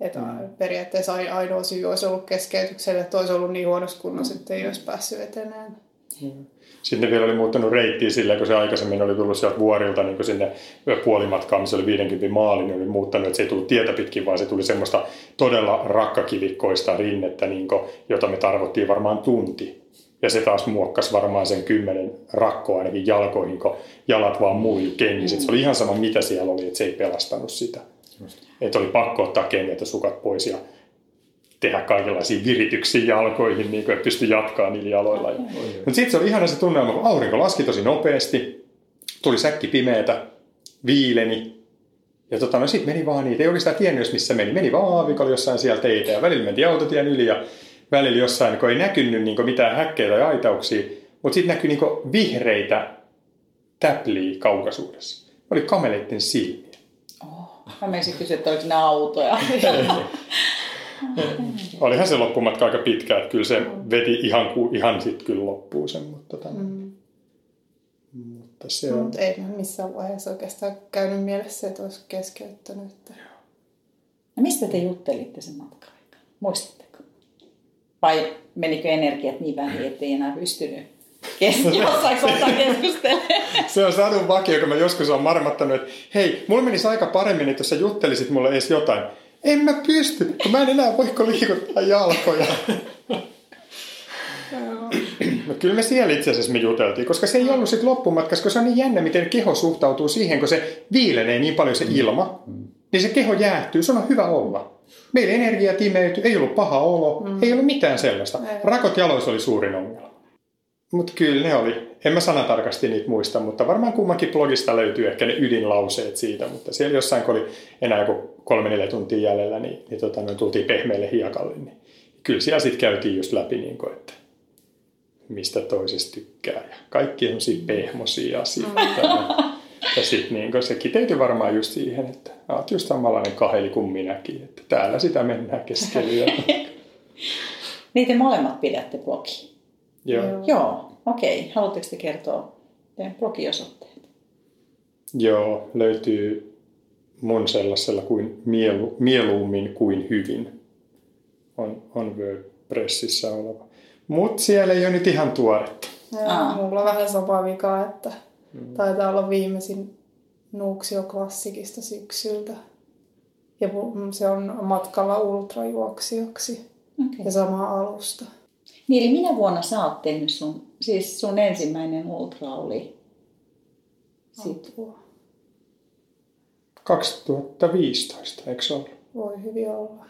että mm. periaatteessa ainoa syy olisi ollut keskeytykselle, että olisi ollut niin huonossa kunnossa, että ei olisi päässyt eteneen. Mm. Sitten vielä oli muuttanut reittiä sillä, kun se aikaisemmin oli tullut sieltä vuorilta niin sinne puolimatkaan, missä oli 50 maali, niin oli muuttanut, että se ei tullut tietä pitkin, vaan se tuli semmoista todella rakkakivikkoista rinnettä, niin kuin, jota me tarvottiin varmaan tunti. Ja se taas muokkasi varmaan sen kymmenen rakkoa ainakin jalkoihin, kun jalat vaan muiju kengissä. Mm. Se oli ihan sama, mitä siellä oli, että se ei pelastanut sitä. Että oli pakko ottaa kengät ja sukat pois ja tehdä kaikenlaisia virityksiä jalkoihin, niin kuin, että pystyi jatkaa niillä jaloilla. Mutta sitten se oli ihana se tunnelma, kun aurinko laski tosi nopeasti, tuli säkki pimeätä, viileni, ja tota, no sitten meni vaan niitä, ei oikeastaan tiennyt, missä meni. Meni vaan aavikolla jossain siellä teitä ja välillä mentiin autotien yli ja välillä jossain, kun ei näkynyt niin mitään häkkejä tai aitauksia, mutta sitten näkyi niin vihreitä täpliä kaukaisuudessa. Oli kameleiden silmiä. Oh, mä menisin kysyä, että oliko ne autoja. Olihan se loppumatka aika pitkä, että kyllä se veti ihan, ihan sitten kyllä loppuun sen, mutta, tota, mm. mutta se on... Mutta ei missään vaiheessa oikeastaan käynyt mielessä, että olisi keskeyttänyt. Että... No mistä te juttelitte sen matkan aikaa? Muistatteko? Vai menikö energiat niin vähän, että ei enää pystynyt [laughs] jossain kohtaa keskustelemaan? se on sadun vakio, kun mä joskus olen marmattanut, että hei, mulla menisi aika paremmin, että jos sä juttelisit mulle edes jotain en mä pysty, kun mä en enää voiko liikuttaa jalkoja. No kyllä me siellä itse asiassa me juteltiin, koska se ei ollut sitten loppumatkassa, koska se on niin jännä, miten keho suhtautuu siihen, kun se viilenee niin paljon se ilma, niin se keho jäähtyy, se on hyvä olla. Meillä energia timeytyi, ei ollut paha olo, mm. ei ollut mitään sellaista. Rakot jaloissa oli suurin ongelma. Mutta kyllä ne oli. En mä sanatarkasti niitä muista, mutta varmaan kummankin blogista löytyy ehkä ne ydinlauseet siitä. Mutta siellä jossain, kun oli enää joku kolme neljä tuntia jäljellä, niin, niin tota, noin tultiin pehmeälle hiekalle. Niin kyllä siellä sitten käytiin just läpi, niin kuin, että mistä toisesta tykkää. Ja kaikki sellaisia pehmosia asioita. Mm. Ja sitten niin se kiteytyi varmaan just siihen, että olet just samanlainen kaheli kuin minäkin, että täällä sitä mennään keskellä. [laughs] niin te molemmat pidätte blogia? Joo. Joo, okei. Okay. Haluatteko te kertoa teidän blogiosoitteet? Joo, löytyy mun sellaisella kuin mielu, mieluummin kuin hyvin. On, on WordPressissä oleva. Mutta siellä ei ole nyt ihan tuoretta. Joo, mulla on vähän sama vika, että mm. taitaa olla viimeisin Nuuksio klassikista syksyltä. Ja se on matkalla ultrajuoksijaksi okay. ja sama alusta. Niin, eli minä vuonna sä oot tehnyt sun, siis sun ensimmäinen ultra oli? Sit. 2015, eikö se ollut? Voi hyvin olla.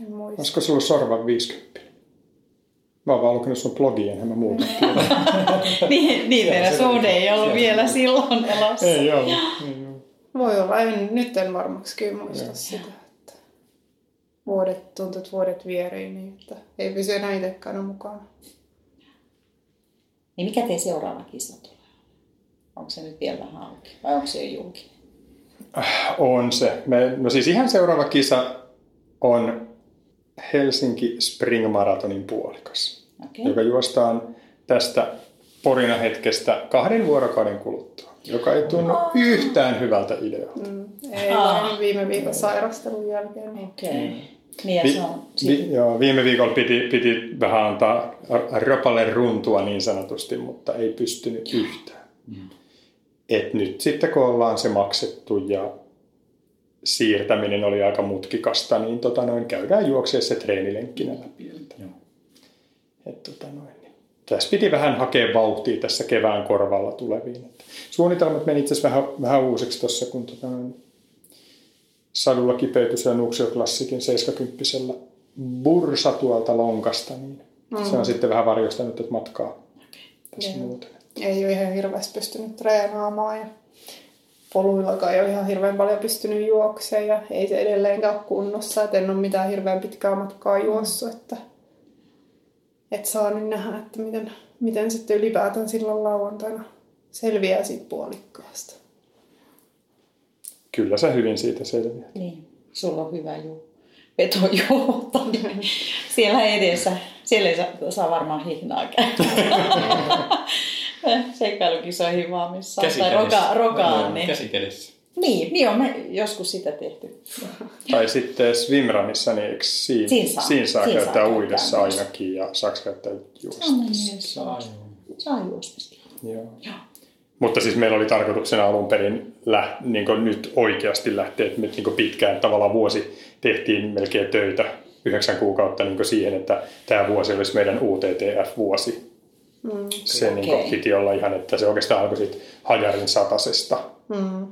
En muista. Olisiko sulla sorvan 50? Mä oon vaan lukenut sun blogia, enhän mä muuta [laughs] niin, niin teidän suhde ei ollut vielä silloin elossa. Ei ollut. Voi olla, en, nyt en varmaksi kyllä muista sitä. Vuodet, tuntuu, että vuodet vierii, niin että ei pysy enää itsekään mukana. Niin mikä teidän seuraava kisa tulee? Onko se nyt vielä vähän auki vai onko se jo julkinen? On se. Me, no siis ihan seuraava kisa on Helsinki Spring Maratonin puolikas, okay. joka juostaan tästä porina hetkestä kahden vuorokauden kuluttua, joka ei tunnu oh. yhtään hyvältä idealta. Mm, ei oh. viime viikon sairastelun jälkeen. Okay. Mm. Niin, vi, vi, joo, viime viikolla piti, piti vähän antaa rapalle runtua niin sanotusti, mutta ei pystynyt yhtään. Mm. Et nyt sitten kun ollaan se maksettu ja siirtäminen oli aika mutkikasta, niin tota noin, käydään juokseessa se treenilenkkinä läpi. Että, et, tota noin, niin. Tässä piti vähän hakea vauhtia tässä kevään korvalla tuleviin. Että suunnitelmat meni itse asiassa vähän, vähän uusiksi tuossa, kun tota sadulla kipeytys ja Nuksio-klassikin 70 bursa tuolta lonkasta, niin mm. se on sitten vähän varjostanut tätä matkaa tässä muuten. Ei ole ihan hirveästi pystynyt treenaamaan ja poluillakaan ei ole ihan hirveän paljon pystynyt juoksemaan ja ei se edelleenkään ole kunnossa, että en ole mitään hirveän pitkää matkaa juossut, että, että saa nyt nähdä, että miten, miten sitten ylipäätään silloin lauantaina selviää siitä puolikkaasta. Kyllä sä hyvin siitä selviät. Niin, sulla on hyvä juu. vetojuotta. [laughs] siellä edessä, siellä ei saa, saa varmaan hihnaa käydä. [laughs] seikkailukisoihin vaan missä tai roka, rokaan. No, niin. Käsikädessä. Niin, niin on me joskus sitä tehty. tai sitten swimrunissa, niin eikö siinä, siinä saa, siinä saa siinä käyttää saa uidessa käyttää ainakin ja saako käyttää juostessa? Saa, saa juostessa. Joo. Joo. Mutta siis meillä oli tarkoituksena alun perin lä, niin nyt oikeasti lähteä, että me niin pitkään tavallaan vuosi tehtiin melkein töitä yhdeksän kuukautta niin siihen, että tämä vuosi olisi meidän UTTF-vuosi. Mm. Se okay. niin piti olla ihan, että se oikeastaan alkoi sitten hajarin satasesta mm.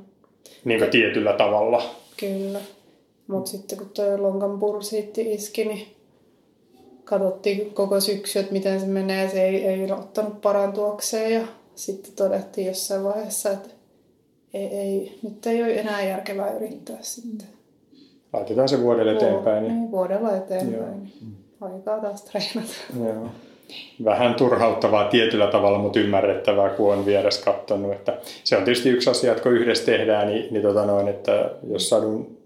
niin tietyllä tavalla. Kyllä. Mutta sitten kun tuo lonkan pursiitti iski, niin katsottiin koko syksy, että miten se menee. Se ei, ei ottanut parantuakseen ja sitten todettiin jossain vaiheessa, että ei, ei, nyt ei ole enää järkevää yrittää sitten. Laitetaan se vuodelle eteenpäin. Niin... Niin, vuodella eteenpäin. Joo. Aikaa taas treenata. Joo vähän turhauttavaa tietyllä tavalla, mutta ymmärrettävää, kun on vieressä katsonut. Että se on tietysti yksi asia, että kun yhdessä tehdään, niin, niin tota noin, että jos sadun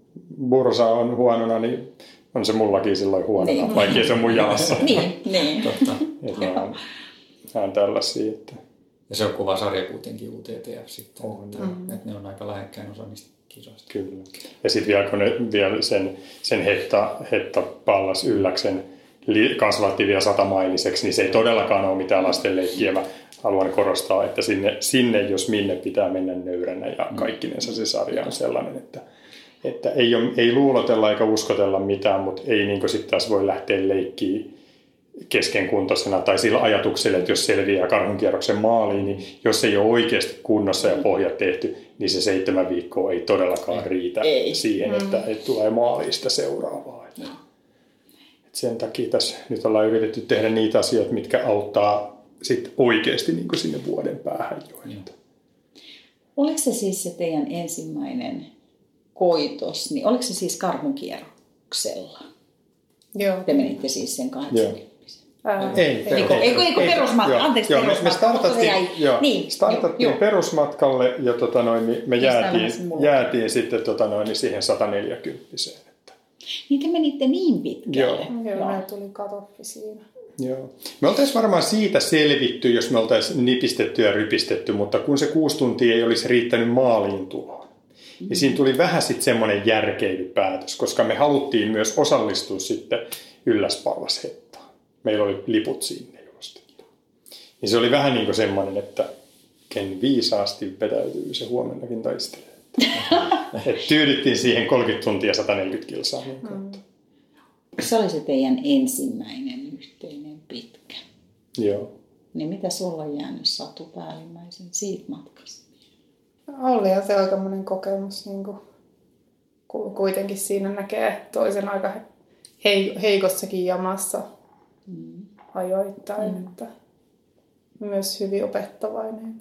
bursa on huonona, niin on se mullakin silloin huonona, niin. vaikka se on mun jalassa. [laughs] niin, niin. Totta. Että on, on tällaisia. Että... Ja se on kuva sarja kuitenkin UTTF sitten, on, että, mm. että ne on aika lähekkäin osa niistä kisoista. Kyllä. Ja sitten vielä kun ne vielä sen, sen hetta, hetta pallas ylläksen kasvatti vielä satamailiseksi, niin se ei todellakaan ole mitään lasten leikkiä. Mä haluan korostaa, että sinne, sinne jos minne pitää mennä nöyränä ja mm. kaikkinensa se sarja on sellainen, että, että ei, ole, ei luulotella eikä uskotella mitään, mutta ei niin sitten taas voi lähteä leikkiin keskenkuntoisena tai sillä ajatuksella, että jos selviää karhunkierroksen maaliin, niin jos ei ole oikeasti kunnossa ja pohjat tehty, niin se seitsemän viikkoa ei todellakaan riitä ei. siihen, mm. että, että tulee maalista seuraavaa. Että sen takia tässä nyt ollaan yritetty tehdä niitä asioita, mitkä auttaa sit oikeasti niin kuin sinne vuoden päähän jo. Että. Oliko se siis se teidän ensimmäinen koitos, niin oliko se siis karhukierroksella? Joo. Te menitte siis sen 80 Ää, Ei, Eikö- eikö- eikö perusmatka? Joo, Anteeksi, joo, me, me perusmatka, se startattiin, jäi- joo, niin, startattiin joo, joo. perusmatkalle ja tota noin, niin me jäätiin, jäätiin sitten tota noin, niin siihen 140 että. Niin te menitte niin pitkälle. Joo, meillä tuli katoffi siinä. Joo. Me oltaisiin varmaan siitä selvitty, jos me oltaisiin nipistetty ja rypistetty, mutta kun se kuusi tuntia ei olisi riittänyt maaliin tuloon, niin siinä tuli vähän sitten semmoinen järkeilypäätös, koska me haluttiin myös osallistua sitten Ylläspallashettaan. Meillä oli liput sinne jo ostettu. Niin se oli vähän niin kuin semmoinen, että ken viisaasti vetäytyy, se huomennakin taistelee. [laughs] Et tyydyttiin siihen 30 tuntia 140 kilsaa. Niin mm. Se oli se teidän ensimmäinen yhteinen pitkä. Joo. Niin mitä sulla on jäänyt Satu päällimmäisen siitä matkasta? Olihan se aikamoinen kokemus. Niin kuin, ku- kuitenkin siinä näkee toisen aika hei, heikossakin jamassa ajoittain. Että myös hyvin opettavainen.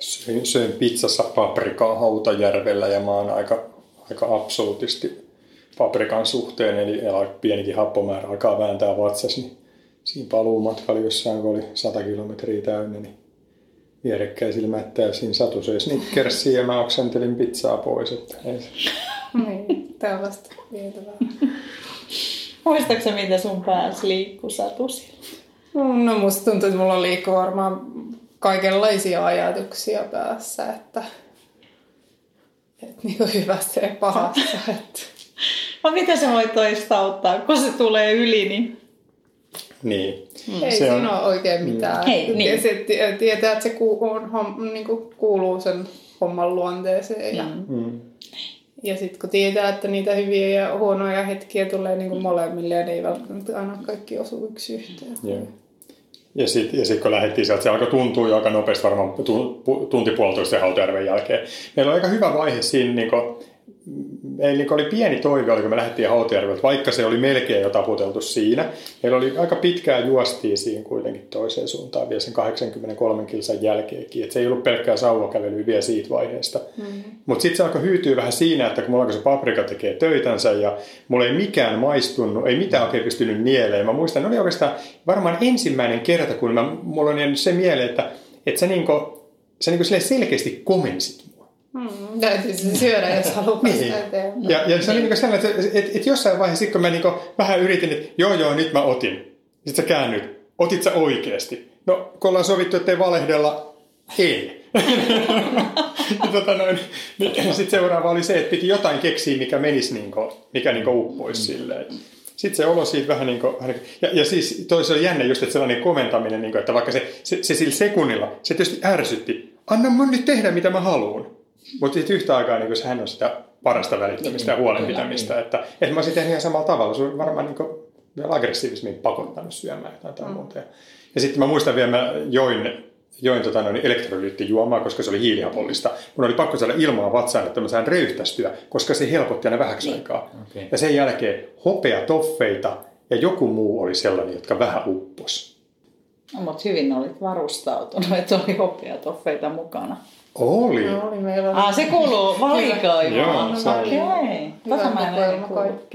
Söin, söin pizzassa paprikaa Hautajärvellä ja mä oon aika, aika absoluutisti paprikan suhteen, eli pienikin happomäärä alkaa vääntää vatsas, niin siinä paluumatkalla jossain, kun oli 100 kilometriä täynnä, niin vierekkäisillä mättäysiin Satu söi Snickersia ja mä oksentelin pizzaa pois. Että ei se. niin, tällaista vietävää. [laughs] Muistatko sä, mitä sun päässä liikkuu Satu siellä? No musta tuntuu, että mulla liikkuu varmaan kaikenlaisia ajatuksia päässä, että, että niin kuin hyvässä ja pahassa. [laughs] Että. No mitä se voi toista auttaa, kun se tulee yli, niin Niin. Ei Se siinä on- ole oikein mitään. Hei, Että niin. se tie- tietää, että se ku- on, niin kuin kuuluu sen homman luonteeseen. Ja, Mm. Ja sitten kun tietää, että niitä hyviä ja huonoja hetkiä tulee niin kuin molemmille ja ne ei välttämättä aina kaikki osu yksi yhteen. Joo. Ja sitten ja sit, kun lähdettiin sieltä, se alkoi tuntua jo aika nopeasti, varmaan tunti puolitoista Hautajärven jälkeen. Meillä oli aika hyvä vaihe siinä, niin kuin, meillä niin oli pieni toive, kun me lähdettiin Hautajärveltä, vaikka se oli melkein jo taputeltu siinä. Meillä oli aika pitkään juostiin siinä kuitenkin toiseen suuntaan vielä sen 83 kilsan jälkeenkin. Et se ei ollut pelkkää sauvakävelyä vielä siitä vaiheesta. Mm-hmm. Mutta sitten se alkoi hyytyä vähän siinä, että kun mulla alkoi se paprika tekee töitänsä ja mulla ei mikään maistunut, ei mitään oikein pystynyt nieleen. Mä muistan, ne oli oikeastaan varmaan ensimmäinen kerta, kun mä, mulla on jäänyt se mieleen, että, että sä, niinku, sä niinku selkeästi komensit. Mm, täytyy se syödä, jos [laughs] haluaa päästä eteenpäin. Ja, ja se oli niinku sellainen, että, että, että jossain vaiheessa, kun mä niinku vähän yritin, että joo joo, nyt mä otin. Sitten sä käännyt. Otit sä oikeasti? No, kun ollaan sovittu, ettei valehdella, ei. [laughs] Tota noin, niin [laughs] sitten seuraava oli se, että piti jotain keksiä, mikä menisi, niinku, mikä niinku uppoisi silleen. Sitten se olo siitä vähän niin kuin, ja, ja siis toisaalta on jännä just, että sellainen komentaminen, niin kuin, että vaikka se, se, se sillä sekunnilla, se tietysti ärsytti, anna mun nyt tehdä mitä mä haluan. Mutta sitten yhtä aikaa niin sehän on sitä parasta välittämistä ja huolenpitämistä, että, että mä olisin tehnyt ihan samalla tavalla. Se on varmaan niin vielä aggressiivisemmin pakottanut syömään jotain tai muuta. Ja, ja sitten mä muistan vielä, mä join, join tota noin elektrolyyttijuomaa, koska se oli hiilihapollista. Mun oli pakko saada ilmaa vatsaan, että mä saan röyhtästyä, koska se helpotti aina vähäksi aikaa. Okei. Ja sen jälkeen hopea toffeita ja joku muu oli sellainen, jotka vähän uppos. no, mutta hyvin olit varustautunut, että oli hopeatoffeita mukana. Oli. No, oli meillä oli Ah, se kuuluu valikoimaan. Joo, se oli. Okei. Tota hyvä mä en kuullut.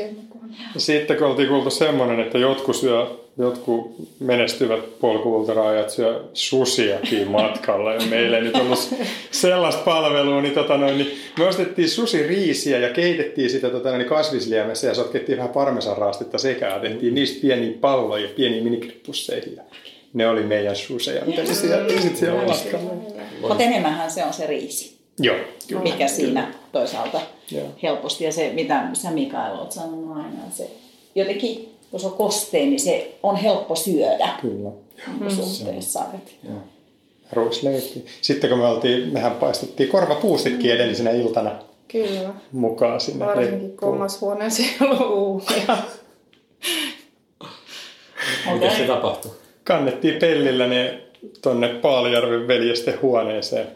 Sitten kun oltiin kuultu semmoinen, että jotkut, syö, jotkut menestyvät polkuultaraajat syö susiakin [laughs] matkalla ja meillä ei nyt ollut sellaista palvelua, niin, tota noin, niin me ostettiin susiriisiä ja keitettiin sitä tota noin, kasvisliemessä ja sotkettiin vähän parmesanraastetta sekä ja tehtiin niistä pieniä palloja, pieniä minikrippusseja. Ja Ne oli meidän suseja, mitä se siellä, siellä. Mutta enemmänhän se on se riisi, Joo, kyllä. mikä siinä toisaalta Joo. helposti. Ja se, mitä sä Mikael oot sanonut aina, se jotenkin, kun se on kosteen, niin se on helppo syödä Kyllä. mm. suhteessa. Joo. Ruisleippi. Sitten kun me oltiin, mehän paistettiin korvapuustitkin edellisenä iltana Kyllä. mukaan sinne. Varsinkin omassa huoneessa ei ollut uunia. Miten se tapahtui? Kannettiin pellillä ne tonne Paalijärven veljesten huoneeseen.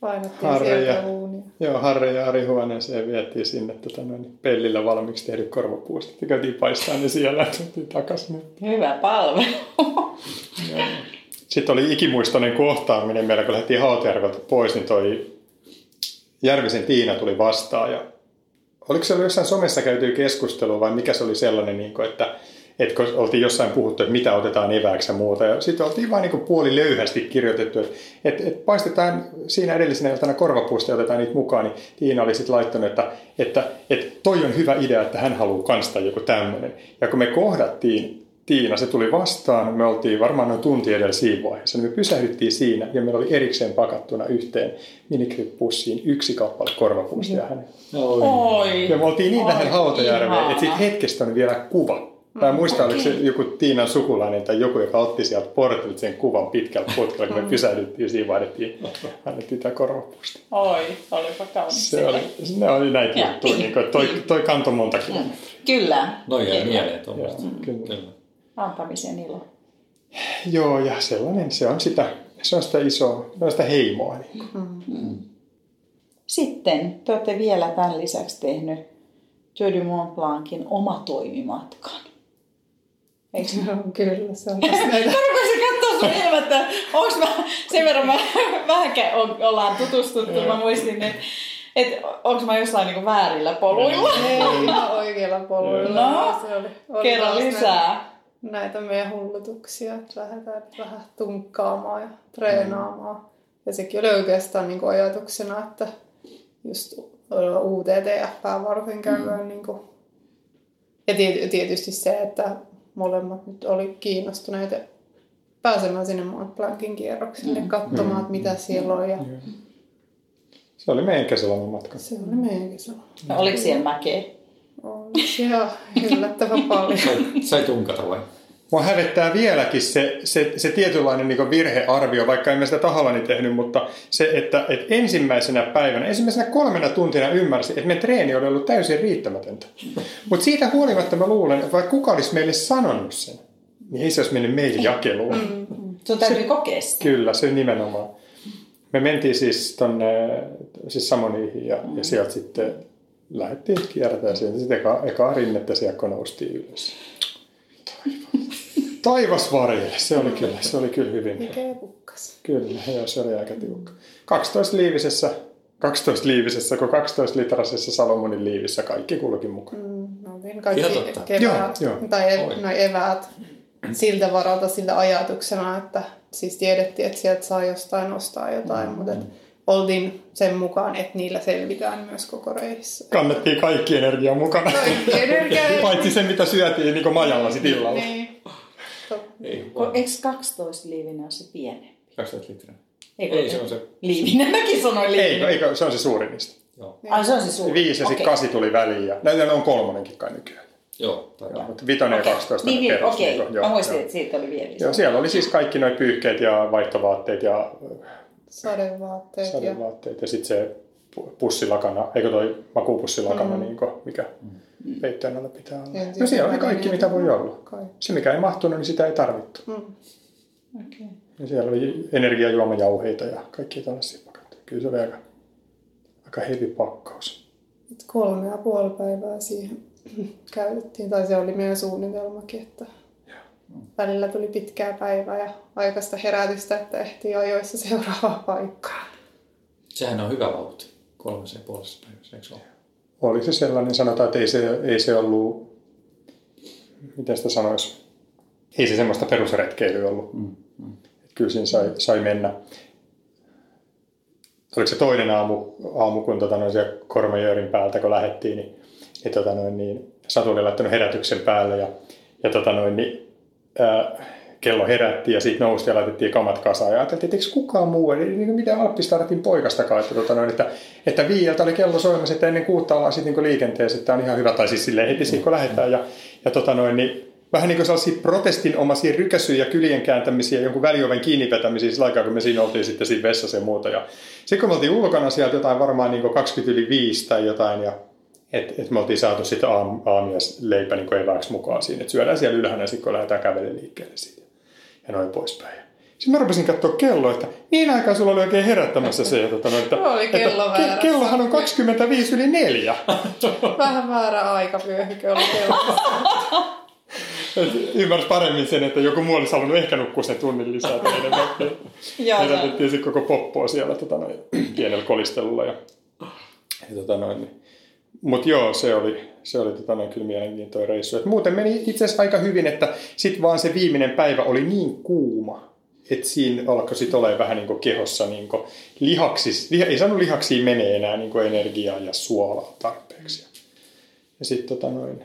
Painettiin Harri ja, joo, Harri ja Ari huoneeseen vietiin sinne tota, noin, pellillä valmiiksi tehdyt korvapuustit ja käytiin paistaa ne siellä ja tultiin takaisin. Hyvä palvelu. Sitten oli ikimuistoinen kohtaaminen meillä, kun lähdettiin Hautajärveltä pois, niin toi Järvisen Tiina tuli vastaan. Ja oliko se ollut jossain somessa käyty keskustelua vai mikä se oli sellainen, niin kuin, että, että kun oltiin jossain puhuttu, että mitä otetaan evääksi ja muuta. Ja sitten oltiin vain niin puoli löyhästi kirjoitettu, että, että, että paistetaan siinä edellisenä iltana korvapuusta ja otetaan niitä mukaan. Niin Tiina oli sitten laittanut, että, että, että toi on hyvä idea, että hän haluaa kanssa joku tämmöinen. Ja kun me kohdattiin Tiina, se tuli vastaan, me oltiin varmaan noin tunti edellä siinä vaiheessa, niin me pysähdyttiin siinä ja meillä oli erikseen pakattuna yhteen minikrippussiin yksi kappale korvapustia hänen. Oi. Ja me oltiin niin Oi, lähellä Hautajärveä, että siitä hetkestä on vielä kuva. Mä en muista, oliko se joku Tiinan sukulainen tai joku, joka otti sieltä portilta sen kuvan pitkällä putkella, kun me pysähdyttiin siinä vaihdettiin, annettiin tämä korvapusti. Oi, olipa kaunis. Se oli, ne oli näitä Ja. juttuja, niin kuin, toi, toi kantoi monta kilometriä. Kyllä. No jäi Kyllä. mieleen tuommoista. Kyllä. Kyllä. Antamisen ilo. Joo, ja sellainen, se on sitä, se on sitä isoa, se on sitä heimoa. Niin kuin. Sitten te olette vielä tämän lisäksi tehnyt Tour du Mont Blancin omatoimimatkan. Eikö? Joo, kyllä, se on tässä näitä. Mä rupesin katsoa sun ilmettä, onks mä, sen verran mä vähän on, ollaan tutustuttu, mä muistin, että et, onks mä jossain niinku väärillä poluilla. Ei ihan oikealla poluilla. No, se oli, oli Kerro lisää. Näitä, näitä meidän hullutuksia, että lähdetään vähän tunkkaamaan ja treenaamaan. Ja sekin oli oikeastaan niin kuin ajatuksena, että just UTTF varten käydään mm. niin kuin... Ja tiety- tietysti se, että molemmat nyt oli kiinnostuneita pääsemään sinne Mont Blancin kierrokselle, mm. katsomaan, että mitä siellä on. Ja Se oli meidän kesäloma matka. se oli meidän kesäloma. No, oliko siellä mäkeä? Oli siellä yllättävän paljon. Sai, sai tunkata vai? Mua hävettää vieläkin se, se, se tietynlainen niin virhearvio, vaikka en mä sitä tahallani tehnyt, mutta se, että, että ensimmäisenä päivänä, ensimmäisenä kolmena tuntina ymmärsin, että meidän treeni oli ollut täysin riittämätöntä. Mutta siitä huolimatta mä luulen, että vaikka kuka olisi meille sanonut sen, niin ei se olisi mennyt meidän jakeluun. Sun täytyy kokea sitä. Kyllä, se nimenomaan. Me mentiin siis tonne siis Samoniihin ja, ja sieltä sitten lähdettiin kiertämään sieltä. Sitten eka, eka rinnettä siellä kun noustiin ylös. Taivas [laughs] varjelle, se oli kyllä, se oli kyllä hyvin. Mikä kukkas. Kyllä, joo, se oli aika tiukka. 12 liivisessä, 12 liivisessä, kun 12 litrasessa Salomonin liivissä kaikki kulki mukaan. Mm, no, niin kaikki keväät, Joo, joo. tai Oi. ev- no, eväät siltä varalta siltä ajatuksena, että siis tiedettiin, että sieltä saa jostain ostaa jotain, mm. mutta et oltiin sen mukaan, että niillä selvitään myös koko reissä. Kannettiin kaikki energiaa mukana. Kaikki energiaa. Paitsi se, mitä syötiin niin majalla sit illalla. Niin. Ei, Eikö 12 liivinen ole se pienempi? 12 litraa. Eikö Ei, se on se. Liivinen, mäkin sanoin liivinen. Eikö, eikö, se on se suurin niistä. Joo. Ai se on se suuri. Viisi ja sitten kasi tuli väliin. Ja näitä on kolmonenkin kai nykyään. Joo, tai Joo, mutta vitonen ja 12 Niin, niin kerros, okei. niin kuin, Mä muistin, joo. että siitä oli vielä Joo, siellä oli siis kaikki nuo pyyhkeet ja vaihtovaatteet ja Sadevaatteet. Ja, sadevaatteet ja sitten se pu- pussilakana, eikö toi makupussilakana, mm. niin kuin, mikä peitteen alla pitää olla. En No siellä oli tiedä, kaikki, mitä voi olla. Kaikki. Se, mikä ei mahtunut, niin sitä ei tarvittu. Mm. Okei. Ja siellä oli energiajuomajauheita ja kaikki tällaisia pakattuja. Kyllä se oli aika, aika heavy pakkaus. Et kolme ja puoli päivää siihen [clears throat] käytettiin, tai se oli meidän suunnitelmakin, että välillä tuli pitkää päivää ja aikaista herätystä, että ehtii ajoissa seuraavaan paikkaan. Sehän on hyvä vauhti. Kolmessa ja puolessa päivässä, eikö se ole? Oli se sellainen, sanotaan, että ei se, ei se ollut, miten sitä sanoisi, ei se semmoista perusretkeilyä ollut. Mm. Mm. Kyllä siinä sai, sai mennä. Oliko se toinen aamu, aamu kun tota, noin siellä Kormajörin päältä, kun lähdettiin, niin, niin, tota, noin, niin Satu oli laittanut herätyksen päälle ja, ja tota, noin, niin, ää, kello herätti ja sitten nousti ja laitettiin kamat kasaan. Ja ajateltiin, että eikö kukaan muu, eli niin mitä Alppistaratin poikastakaan, että, tota, noin, että, että viieltä oli kello soimassa, että ennen kuutta ollaan sitten niin liikenteessä, että on ihan hyvä, tai siis silleen heti kun lähdetään. Ja, ja tota, noin, niin, vähän niin kuin sellaisia protestinomaisia rykäsyjä, kylien kääntämisiä, jonkun välioven kiinni vetämisiä sillä aikaa, kun me siinä oltiin sitten siinä vessassa ja muuta. Ja sitten kun me oltiin ulkona sieltä jotain varmaan niin 20 yli 5 tai jotain, ja että et me oltiin saatu sitten aam, aamiaisleipä niin evääksi mukaan siinä, että syödään siellä ylhäällä ja sitten kun lähdetään kävelemään liikkeelle siitä ja noin poispäin. Sitten mä rupesin katsoa kelloa, että niin aikaa sulla oli oikein herättämässä se, että, no, että, Oli kello että väärässä. kellohan on 25 yli neljä. [laughs] Vähän väärä aikavyöhyke oli kello. [laughs] Ymmärsi paremmin sen, että joku muu olisi halunnut ehkä nukkua sen tunnin lisää tai enemmän. [laughs] Herätettiin sitten koko poppoa siellä tota noin, pienellä kolistelulla. Ja, ja tota noin, niin. Mutta joo, se oli, se oli tota noin, kyllä mielenkiintoinen reissu. Et muuten meni itse asiassa aika hyvin, että sitten vaan se viimeinen päivä oli niin kuuma, että siinä alkoi sitten olemaan vähän niin kehossa niin lihaksi, liha, ei saanut lihaksiin menee enää niin energiaa ja suolaa tarpeeksi. Ja sitten tota noin,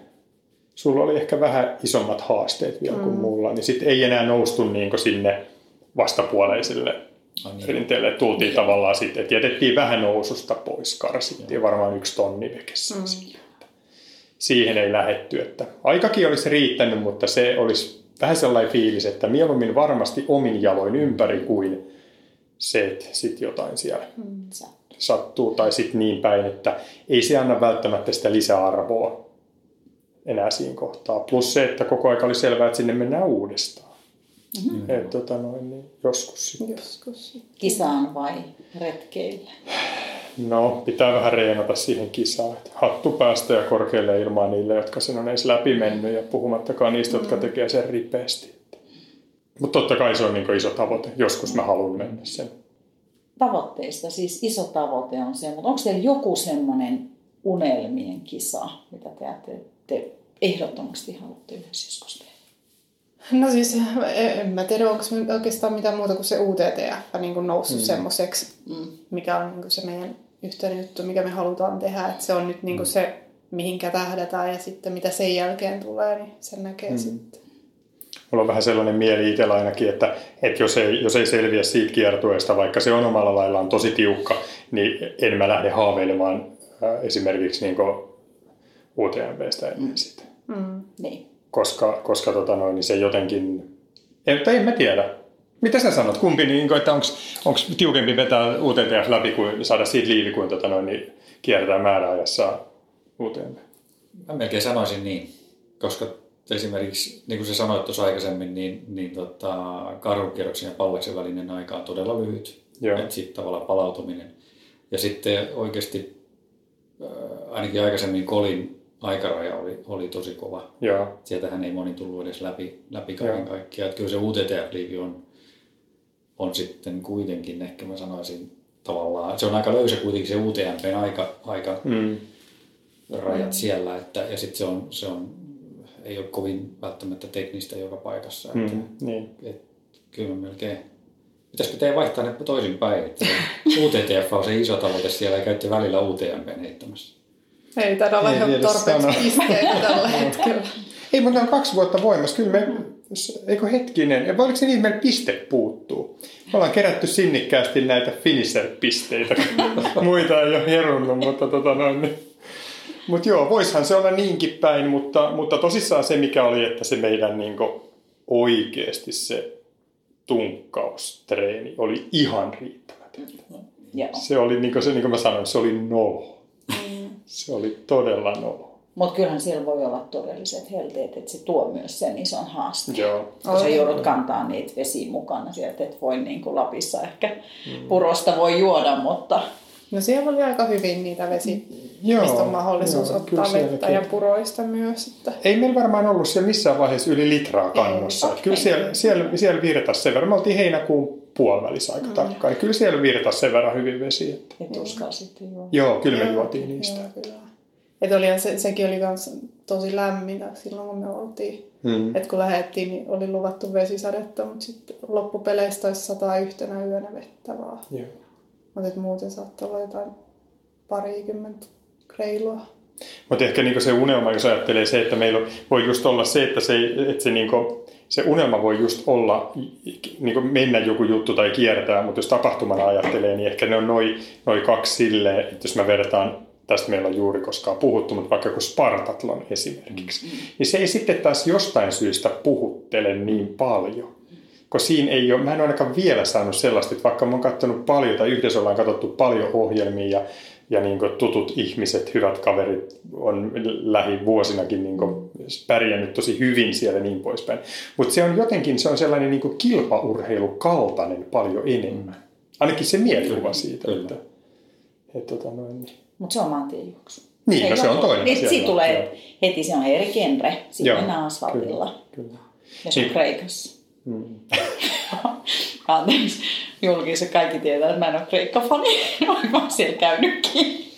sulla oli ehkä vähän isommat haasteet vielä kuin mm. mulla, niin sitten ei enää noustu niin sinne vastapuoleisille niin. Rinteelle. Tultiin niin. tavallaan sitten, että jätettiin vähän noususta pois, karsittiin varmaan yksi tonni vekessä mm. Siihen ei lähetty, että aikakin olisi riittänyt, mutta se olisi vähän sellainen fiilis, että mieluummin varmasti omin jaloin ympäri kuin se, että sitten jotain siellä mm. sattuu tai sitten niin päin, että ei se anna välttämättä sitä lisäarvoa enää siinä kohtaa. Plus se, että koko aika oli selvää, että sinne mennään uudestaan. Mm-hmm. Et, tota noin, niin joskus sitten. Joskus. Kisaan vai retkeille? No, pitää vähän reenata siihen kisaan. Hattu päästä ja korkealle ilmaa niille, jotka sen on edes läpi mennyt ja puhumattakaan niistä, mm. jotka tekee sen ripeästi. Mutta totta kai se on niin iso tavoite. Joskus mä haluan mennä sen. Tavoitteista siis iso tavoite on se, mutta onko teillä joku semmoinen unelmien kisa, mitä te, te, te ehdottomasti haluatte yhdessä joskus tehdä? No siis en mä tiedä, onko oikeastaan mitään muuta kuin se UTTF niin kuin noussut mm. semmoiseksi, mm. mikä on niin kuin se meidän yhteinen juttu, mikä me halutaan tehdä. Että se on nyt niin kuin mm. se, mihinkä tähdätään ja sitten mitä sen jälkeen tulee, niin sen näkee mm. sitten. Mulla on vähän sellainen mieli itsellä ainakin, että, että jos, ei, jos ei selviä siitä kiertueesta, vaikka se on omalla laillaan tosi tiukka, niin en mä lähde haaveilemaan äh, esimerkiksi niin UTMVstä ennen mm. sitä. Mm. Niin. Koska, koska tota noin, niin se jotenkin... En, tai en mä tiedä. Mitä sä sanot? Kumpi, niin, että onko tiukempi vetää UTTF läpi kuin saada siitä liivi kuin tota noin, niin kiertää määräajassa UTMV? Mä melkein sanoisin niin, koska esimerkiksi, niin kuin sä sanoit tuossa aikaisemmin, niin, niin tota, karhukierroksen ja pallaksen välinen aika on todella lyhyt. Että sitten tavallaan palautuminen. Ja sitten oikeasti, ainakin aikaisemmin Kolin aikaraja oli, oli tosi kova. Joo. Sieltähän ei moni tullut edes läpi, läpi kaiken kaikkiaan. Että kyllä se UTTF-liivi on, on sitten kuitenkin, ehkä mä sanoisin tavallaan, se on aika löysä kuitenkin se UTMPn aika, aika mm. rajat mm. siellä, että, ja sitten se on, se on, ei ole kovin välttämättä teknistä joka paikassa. Että, mm, niin. et, kyllä melkein Pitäisikö teidän vaihtaa ne toisinpäin, että UTTF on se iso tavoite siellä ja käytte välillä UTMPn heittämässä? Ei taida olla ihan tarpeeksi pisteitä [laughs] tällä hetkellä. Ei, mutta on kaksi vuotta voimassa. Kyllä me, eikö hetkinen, ja oliko se niin, että meillä piste puuttuu? Me ollaan kerätty sinnikkäästi näitä finisher-pisteitä. [laughs] Muita ei ole herunnut, mutta tota noin. Niin. Mutta joo, voishan se olla niinkin päin, mutta, mutta tosissaan se mikä oli, että se meidän niin oikeasti se tunkkaustreeni oli ihan riittämätöntä. Se oli, niin kuin, se, niin kuin mä sanoin, se oli nolo. Se oli todella nolo. Mutta kyllähän siellä voi olla todelliset helteet, että se tuo myös sen ison haasteen. Joo. Kun sä joudut kantaa niitä vesiä mukana sieltä, että voi niin kuin Lapissa ehkä mm. purosta voi juoda, mutta... No siellä oli aika hyvin niitä vesi, joo, mistä on mahdollisuus joo, ottaa vettä ja puroista myös. Että... Ei meillä varmaan ollut siellä missään vaiheessa yli litraa kannossa. Ei, okay. Kyllä siellä, siellä, siellä virtasi sen verran. Me oltiin heinäkuun puolivälissä aika mm. tarkkaan. Kyllä siellä virtasi sen verran hyvin vesi. Että... Ja tuskaa sitten joo. Joo, kyllä me juotiin niistä. Joo, kyllä. Että oli, se, sekin oli myös tosi lämmintä silloin, kun me oltiin. Mm. Että kun lähdettiin, niin oli luvattu vesisadetta, mutta sitten loppupeleistä olisi sataa yhtenä yönä vettä vaan. Mutta muuten saattaa olla jotain parikymmentä reilua. Mutta ehkä niinku se unelma, jos ajattelee se, että meillä voi just olla se, että se, että se niinku se unelma voi just olla, niin kuin mennä joku juttu tai kiertää, mutta jos tapahtumana ajattelee, niin ehkä ne on noin noi kaksi silleen, että jos mä vertaan, tästä meillä on juuri koskaan puhuttu, mutta vaikka kun Spartatlon esimerkiksi, mm. niin se ei sitten taas jostain syystä puhuttele niin paljon. Koska siinä ei ole, mä en ole ainakaan vielä saanut sellaista, että vaikka mä oon katsonut paljon tai yhdessä ollaan katsottu paljon ohjelmia ja ja niin kuin tutut ihmiset, hyvät kaverit on lähivuosinakin niin kuin pärjännyt tosi hyvin siellä niin poispäin. Mutta se on jotenkin se on sellainen niin kuin kilpaurheilukaltainen paljon enemmän. Ainakin se mielikuva siitä. Kyllä. Että, että, tota noin. Mutta se on maantiejuoksu. Niin, no se on toinen Niin, asia, siitä tulee joo. heti, se on eri genre. Sitten mennään asfaltilla. Kyllä, kyllä. Ja se on Niin. Kreikassa. Mm. [laughs] [laughs] Anteeksi, julkissa kaikki tietää, että mä en ole Kreikka-fani, vaikka [laughs] mä oon siellä käynytkin.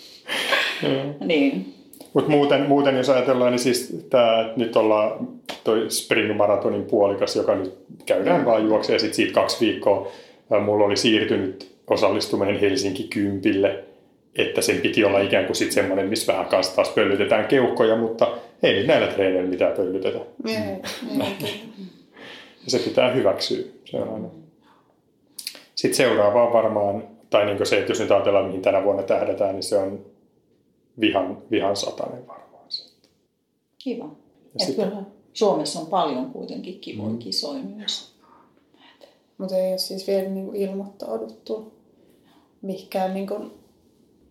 niin. Mutta muuten, muuten, jos ajatellaan, niin siis tämä nyt ollaan toi Spring Maratonin puolikas, joka nyt käydään vaan juoksee ja sitten siitä kaksi viikkoa ää, mulla oli siirtynyt osallistuminen Helsinki Kympille, että sen piti olla ikään kuin sitten semmoinen, missä vähän kanssa taas pöllytetään keuhkoja, mutta ei nyt näillä treeneillä mitään pöllytetä. Ei, ei, [laughs] Ja se pitää hyväksyä. Se on aina. Sitten seuraava on varmaan, tai niin se, että jos nyt ajatellaan, mihin tänä vuonna tähdätään, niin se on vihan, vihan satanen varmaan. se. Kiva. Sitten- kyllä Suomessa on paljon kuitenkin kivoja Mm. kisoja myös. Mutta ei ole siis vielä niinku ilmoittauduttu mihinkään niinku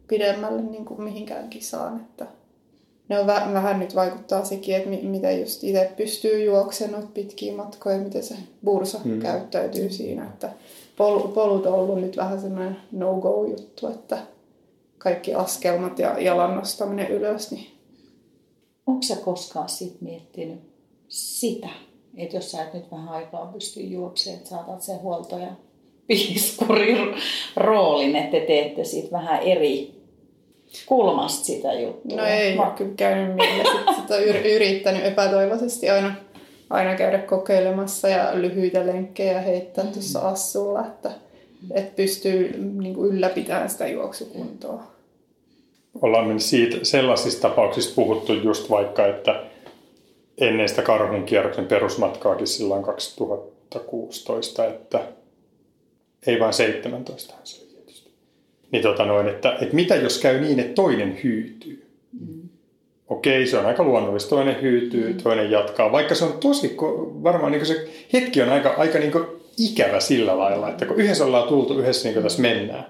pidemmälle niinku mihinkään kisaan. Että ne on vä- vähän nyt vaikuttaa sekin, että mi- miten just itse pystyy juoksemaan noita pitkiä matkoja, miten se bursa Mm. mm. käyttäytyy siinä. Että pol- polut on ollut nyt vähän semmoinen no-go-juttu, että kaikki askelmat ja jalan nostaminen ylös, niin Onko sä koskaan sit miettinyt sitä, että jos sä et nyt vähän aikaa pysty juoksemaan, että saatat sen huolto- ja [laughs] piiskurin roolin, että te teette siitä vähän eri kulmasta sitä juttua. No ei ole kyllä käynyt. Sitten sit on yr- yrittänyt epätoivoisesti aina, aina käydä kokeilemassa ja lyhyitä lenkkejä heittää Mm. tuossa assulla, että, että pystyy niin kuin ylläpitämään sitä juoksukuntoa. ollaan me siitä, sellaisista tapauksista puhuttu just vaikka, että ennen sitä karhun kierroksen perusmatkaakin silloin 2016, että ei vain 17 se. Niin tota noin, että, että mitä jos käy niin, että toinen hyytyy? Okei, se on aika luonnollista. Toinen hyytyy, toinen jatkaa. Vaikka se on tosi, varmaan niin se hetki on aika, aika niin ikävä sillä lailla, että kun yhdessä ollaan tultu, yhdessä niin tässä mennään.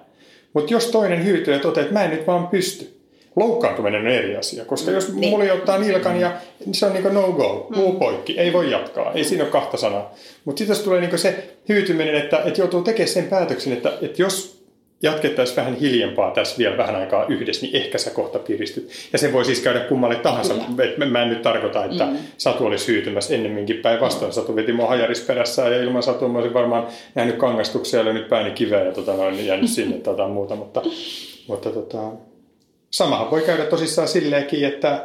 Mutta jos toinen hyytyy ja toteaa, että mä en nyt vaan pysty, loukkaantuminen on eri asia. Koska jos Niin. mulla ottaa nilkan ja niin se on niin no go, luu poikki, ei voi jatkaa, ei siinä ole kahta sanaa. Mutta sitten jos tulee niin se hyytyminen, että, että joutuu tekemään sen päätöksen, että, että jos jatkettaisiin vähän hiljempaa tässä vielä vähän aikaa yhdessä, niin ehkä sä kohta piristyt. Ja se voi siis käydä kummalle tahansa. Et mä- en nyt tarkoita, että mm. Satu olisi hyytymässä ennemminkin päinvastoin. Satu veti mua hajaris perässään ja ilman Satua mä olisin varmaan nähnyt kangastuksia ja lyönyt pääni kiveä ja tota, noin, jäänyt sinne tai jotain muuta. Mutta, mutta tota, samahan voi käydä tosissaan silleenkin, että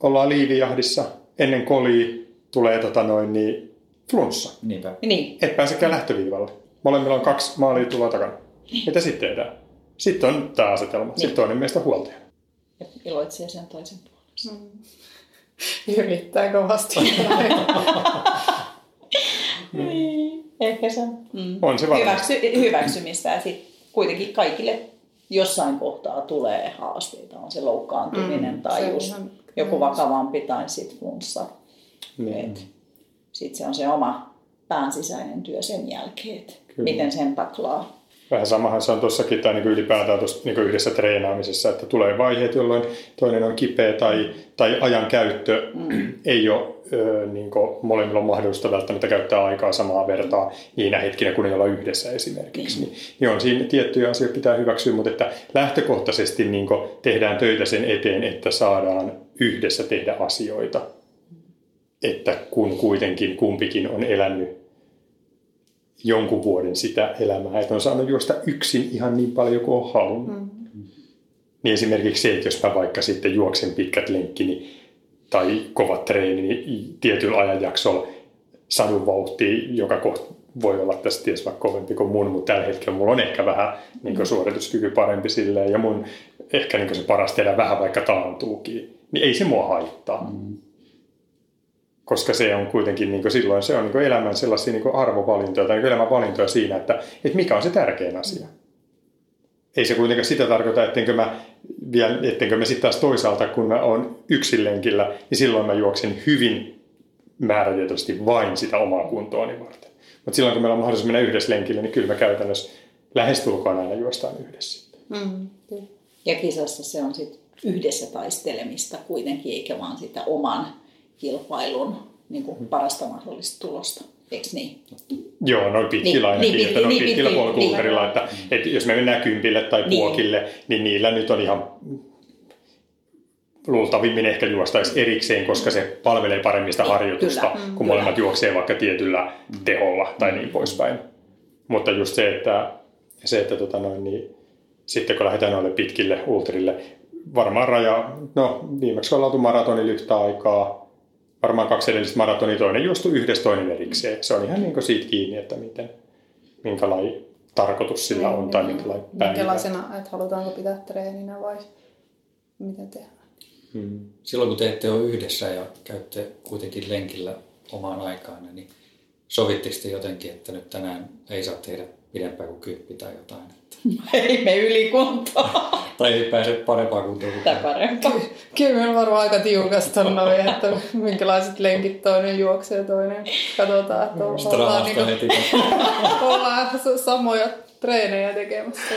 ollaan liivijahdissa ennen kolia tulee tota noin, niin flunssa. Niinpä. Niin, Et pääsekään lähtöviivalle. Molemmilla on kaksi maalia tuloa takana. Mitä sitten tehdään? Sitten on tämä asetelma. Sitten toinen meistä huoltaja. ja iloitsee sen toisen puolesta. Yrittää kovasti. [laughs] Niin, ehkä se mm. On se. Hyväksy, hyväksymistä ja sitten kuitenkin kaikille jossain kohtaa tulee haasteita. On se loukkaantuminen mm, tai se just ihan- joku vakavampi tai sitten flunssa. Niin. Sitten se on se oma pään sisäinen työ sen jälkeen, että miten sen taklaa. Vähän samahan se on tuossakin tai niin ylipäätään tuossa niin yhdessä treenaamisessa, että tulee vaiheet, jolloin toinen on kipeä tai, tai ajan käyttö mm. ei ole niin molemmilla on mahdollista välttämättä käyttää aikaa samaa vertaa niinä hetkinä, kun ei olla yhdessä esimerkiksi. Niin, niin on siinä tiettyjä asioita pitää hyväksyä, mutta että lähtökohtaisesti niin tehdään töitä sen eteen, että saadaan yhdessä tehdä asioita. Että kun kuitenkin kumpikin on elänyt jonkun vuoden sitä elämää, että on saanut juosta yksin ihan niin paljon kuin on halunnut. Mm. Niin esimerkiksi se, että jos mä vaikka sitten juoksen pitkät lenkkini tai kovat treeni, niin tietyllä ajanjaksolla sadun vauhti, joka kohta voi olla tässä ties vaikka kovempi kuin mun, mutta tällä hetkellä mulla on ehkä vähän niin suorituskyky parempi silleen, ja mun ehkä niin se paras tehdä vähän vaikka taantuukin, niin ei se mua haittaa. Mm koska se on kuitenkin niin silloin se on niin elämän sellaisia niin arvovalintoja tai niin elämän valintoja siinä, että, että mikä on se tärkein asia. Ei se kuitenkaan sitä tarkoita, ettenkö mä, vielä, ettenkö mä sitten taas toisaalta, kun mä oon yksin lenkillä, niin silloin mä juoksen hyvin määrätietoisesti vain sitä omaa kuntoani varten. Mutta silloin, kun meillä on mahdollisuus mennä yhdessä lenkille, niin kyllä mä käytännössä lähestulkoon aina juostaan yhdessä. Mm. Ja kisassa se on sitten yhdessä taistelemista kuitenkin, eikä vaan sitä oman kilpailun niin kuin parasta mahdollista tulosta. Eikö niin? Joo, noin pitkillä Niin, ainakin, niin, että noin niin, pitkillä niin, polkuukarilla, niin. että, että jos me mennään kympille tai Niin. puokille, niin niillä nyt on ihan luultavimmin ehkä juostaisi erikseen, koska se palvelee paremmin sitä harjoitusta, Kyllä, kun molemmat juoksee vaikka tietyllä teholla tai niin poispäin. Mutta just se, että, se, että tota noin, niin, sitten kun lähdetään noille pitkille ultrille, varmaan raja, no viimeksi ollaan oltu maratonilla yhtä aikaa, varmaan kaksi edellistä maratonia, toinen juostu yhdessä, toinen erikseen. Se on ihan niin kuin siitä kiinni, että miten, minkälainen tarkoitus sillä on tai minkälainen päivä. Minkälaisena, että halutaanko pitää treeninä vai miten tehdään? Hmm. Silloin kun te ette ole yhdessä ja käytte kuitenkin lenkillä omaan aikaan, niin sovitteko te jotenkin, että nyt tänään ei saa tehdä pidempään kuin kymppi tai jotain? Ei me ylikuntoa. tai ei pääse parempaan kuntoon kuin Tai parempaa. Kyllä meillä on varmaan aika tiukasta noin, että minkälaiset lenkit toinen juoksee toinen. Katsotaan, että on, ollaan, niinku, heti. [laughs] ollaan samoja treenejä tekemässä.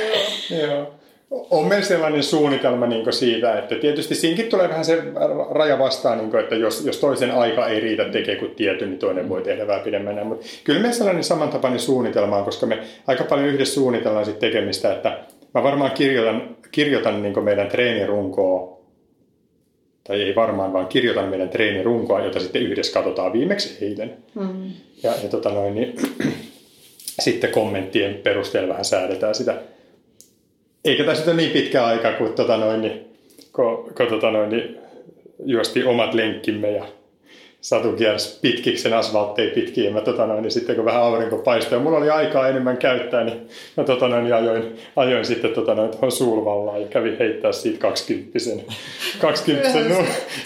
Joo. Joo. On meillä sellainen suunnitelma niin siitä, että tietysti siinäkin tulee vähän se raja vastaan, niin kuin, että jos, jos toisen aika ei riitä tekee kuin tietyn, niin toinen voi tehdä vähän pidemmänä. Mutta kyllä meillä sellainen samantapainen suunnitelma on, koska me aika paljon yhdessä suunnitellaan sit tekemistä, että mä varmaan kirjoitan, kirjoitan niin meidän treenirunkoa, tai ei varmaan, vaan kirjoitan meidän treenirunkoa, jota sitten yhdessä katsotaan viimeksi eilen. Mm. Ja, ja tota noin, niin, [clears throat] sitten kommenttien perusteella vähän säädetään sitä eikä tässä ole niin pitkä aika, kun, tota noin, niin, kun, kun tota noin, niin, juosti omat lenkkimme ja Satu kiersi pitkiksi sen asfaltteja pitkin ja mä, tota noin, niin sitten kun vähän aurinko paistoi ja mulla oli aikaa enemmän käyttää, niin mä tota noin, niin ajoin, ajoin sitten tota noin, tuohon Sulvallaan ja kävin heittää siitä kaksikymppisen. [laughs] kaksikymppisen nu,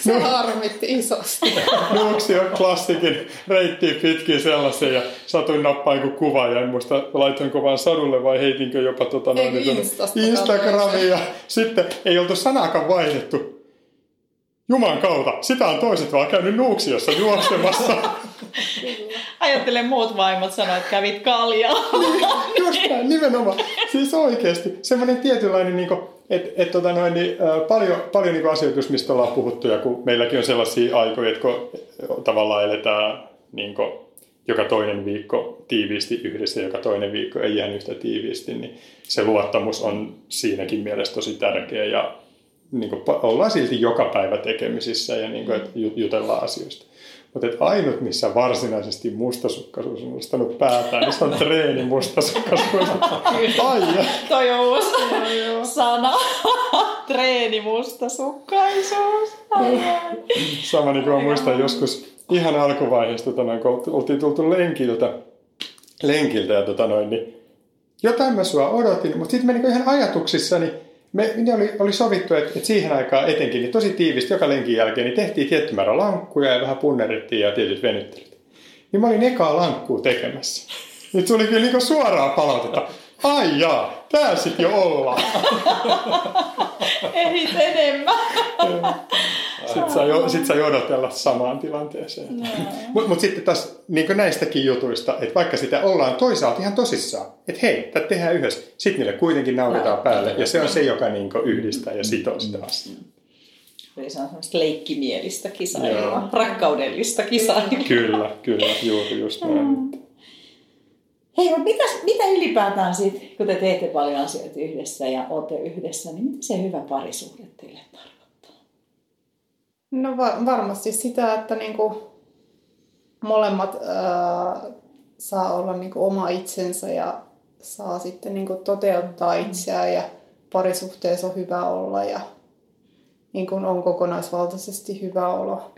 Se harmitti isosti. [laughs] Nuuksio klassikin reittiin pitkin sellaisen ja satuin nappaan kuin kuva ja en muista laitoinko vaan sadulle vai heitinkö jopa tota noin, Eikö niin, Instagramiin ja sitten ei oltu sanakaan vaihdettu. Juman kautta, sitä on toiset vaan käynyt Nuuksiossa juoksemassa. [laughs] Ajattelen muut vaimot sanoa, että kävit kaljaa. [laughs] Just näin, nimenomaan. Siis oikeasti semmoinen tietynlainen, niin että et, tota noin, niin, paljon, paljon niin asioita, mistä ollaan puhuttu, ja kun meilläkin on sellaisia aikoja, että kun tavallaan eletään niin kuin, joka toinen viikko tiiviisti yhdessä, joka toinen viikko ei ihan yhtä tiiviisti, niin se luottamus on siinäkin mielessä tosi tärkeä, ja niin kuin, ollaan silti joka päivä tekemisissä ja niin kuin, että jutellaan asioista. Mutta ainut, missä varsinaisesti mustasukkaisuus on nostanut päätään, niin se on treeni mustasukkaisuus. [laughs] Ai ja. Toi on uusi sana. [laughs] treeni mustasukkaisuus. Ai, ai. Sama niin kuin mä muistan joskus ihan alkuvaiheesta, tota, kun oltiin tultu lenkiltä, lenkiltä ja tota noin, niin jotain mä sua odotin, mutta sitten mä niin ihan ajatuksissani, me, ne oli, oli sovittu, että, että siihen aikaan etenkin niin tosi tiivisti joka lenkin jälkeen niin tehtiin tietty määrä lankkuja ja vähän punnerittiin ja tietyt venyttelyt. Niin mä olin ekaa lankkuu tekemässä. Nyt tuli kyllä niin suoraa palautetta. Ai jaa, tää sit jo ollaan. Ei enemmän. Sitten saa, sit saa odotella samaan tilanteeseen. No. Mutta mut sitten taas niin näistäkin jutuista, että vaikka sitä ollaan toisaalta ihan tosissaan, että hei, tätä tehdään yhdessä, sitten niille kuitenkin nauretaan no. päälle, ja se on se, joka niin yhdistää ja sitoo sitä asiaa. Eli se on semmoista leikkimielistä kisailua, rakkaudellista kisailua. Kyllä, kyllä, juuri just näin. Mm. Hei, mutta mitä, mitä ylipäätään sitten, kun te teette paljon asioita yhdessä ja olette yhdessä, niin mitä se hyvä parisuhde teille tarkoittaa? No va- varmasti sitä, että niinku molemmat ää, saa olla niinku oma itsensä ja saa sitten niinku toteuttaa itseään ja parisuhteessa on hyvä olla ja niinku on kokonaisvaltaisesti hyvä olo.